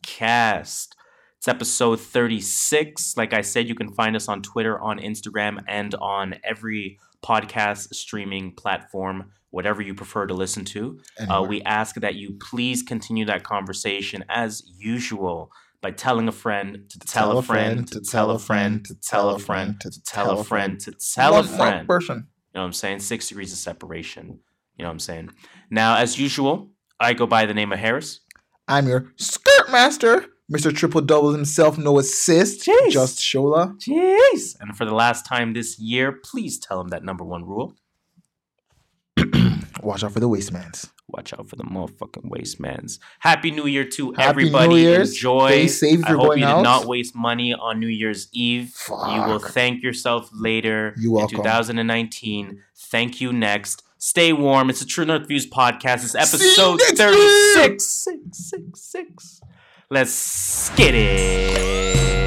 podcast. It's episode 36. Like I said, you can find us on Twitter, on Instagram, and on every podcast streaming platform, whatever you prefer to listen to. Uh, we ask that you please continue that conversation as usual by telling a friend to tell, a friend to tell a friend to tell a friend to tell a friend to tell a friend.
person.
You know what I'm saying? Six degrees of separation. You know what I'm saying? Now, as usual, I go by the name of Harris.
I'm your skirt master, Mr. Triple Double himself, no assist,
Jeez.
just Shola.
Jeez. And for the last time this year, please tell him that number one rule.
Watch out for the wastemans.
Watch out for the motherfucking waste mans. Happy New Year to
Happy
everybody.
New Year's.
Enjoy.
Stay safe if
I
you're
hope
going
you
out.
did not waste money on New Year's Eve. You will thank yourself later
You're
in
welcome.
2019. Thank you next. Stay warm. It's a True North Views podcast. It's episode
next
36. Six, six, six. Let's get it.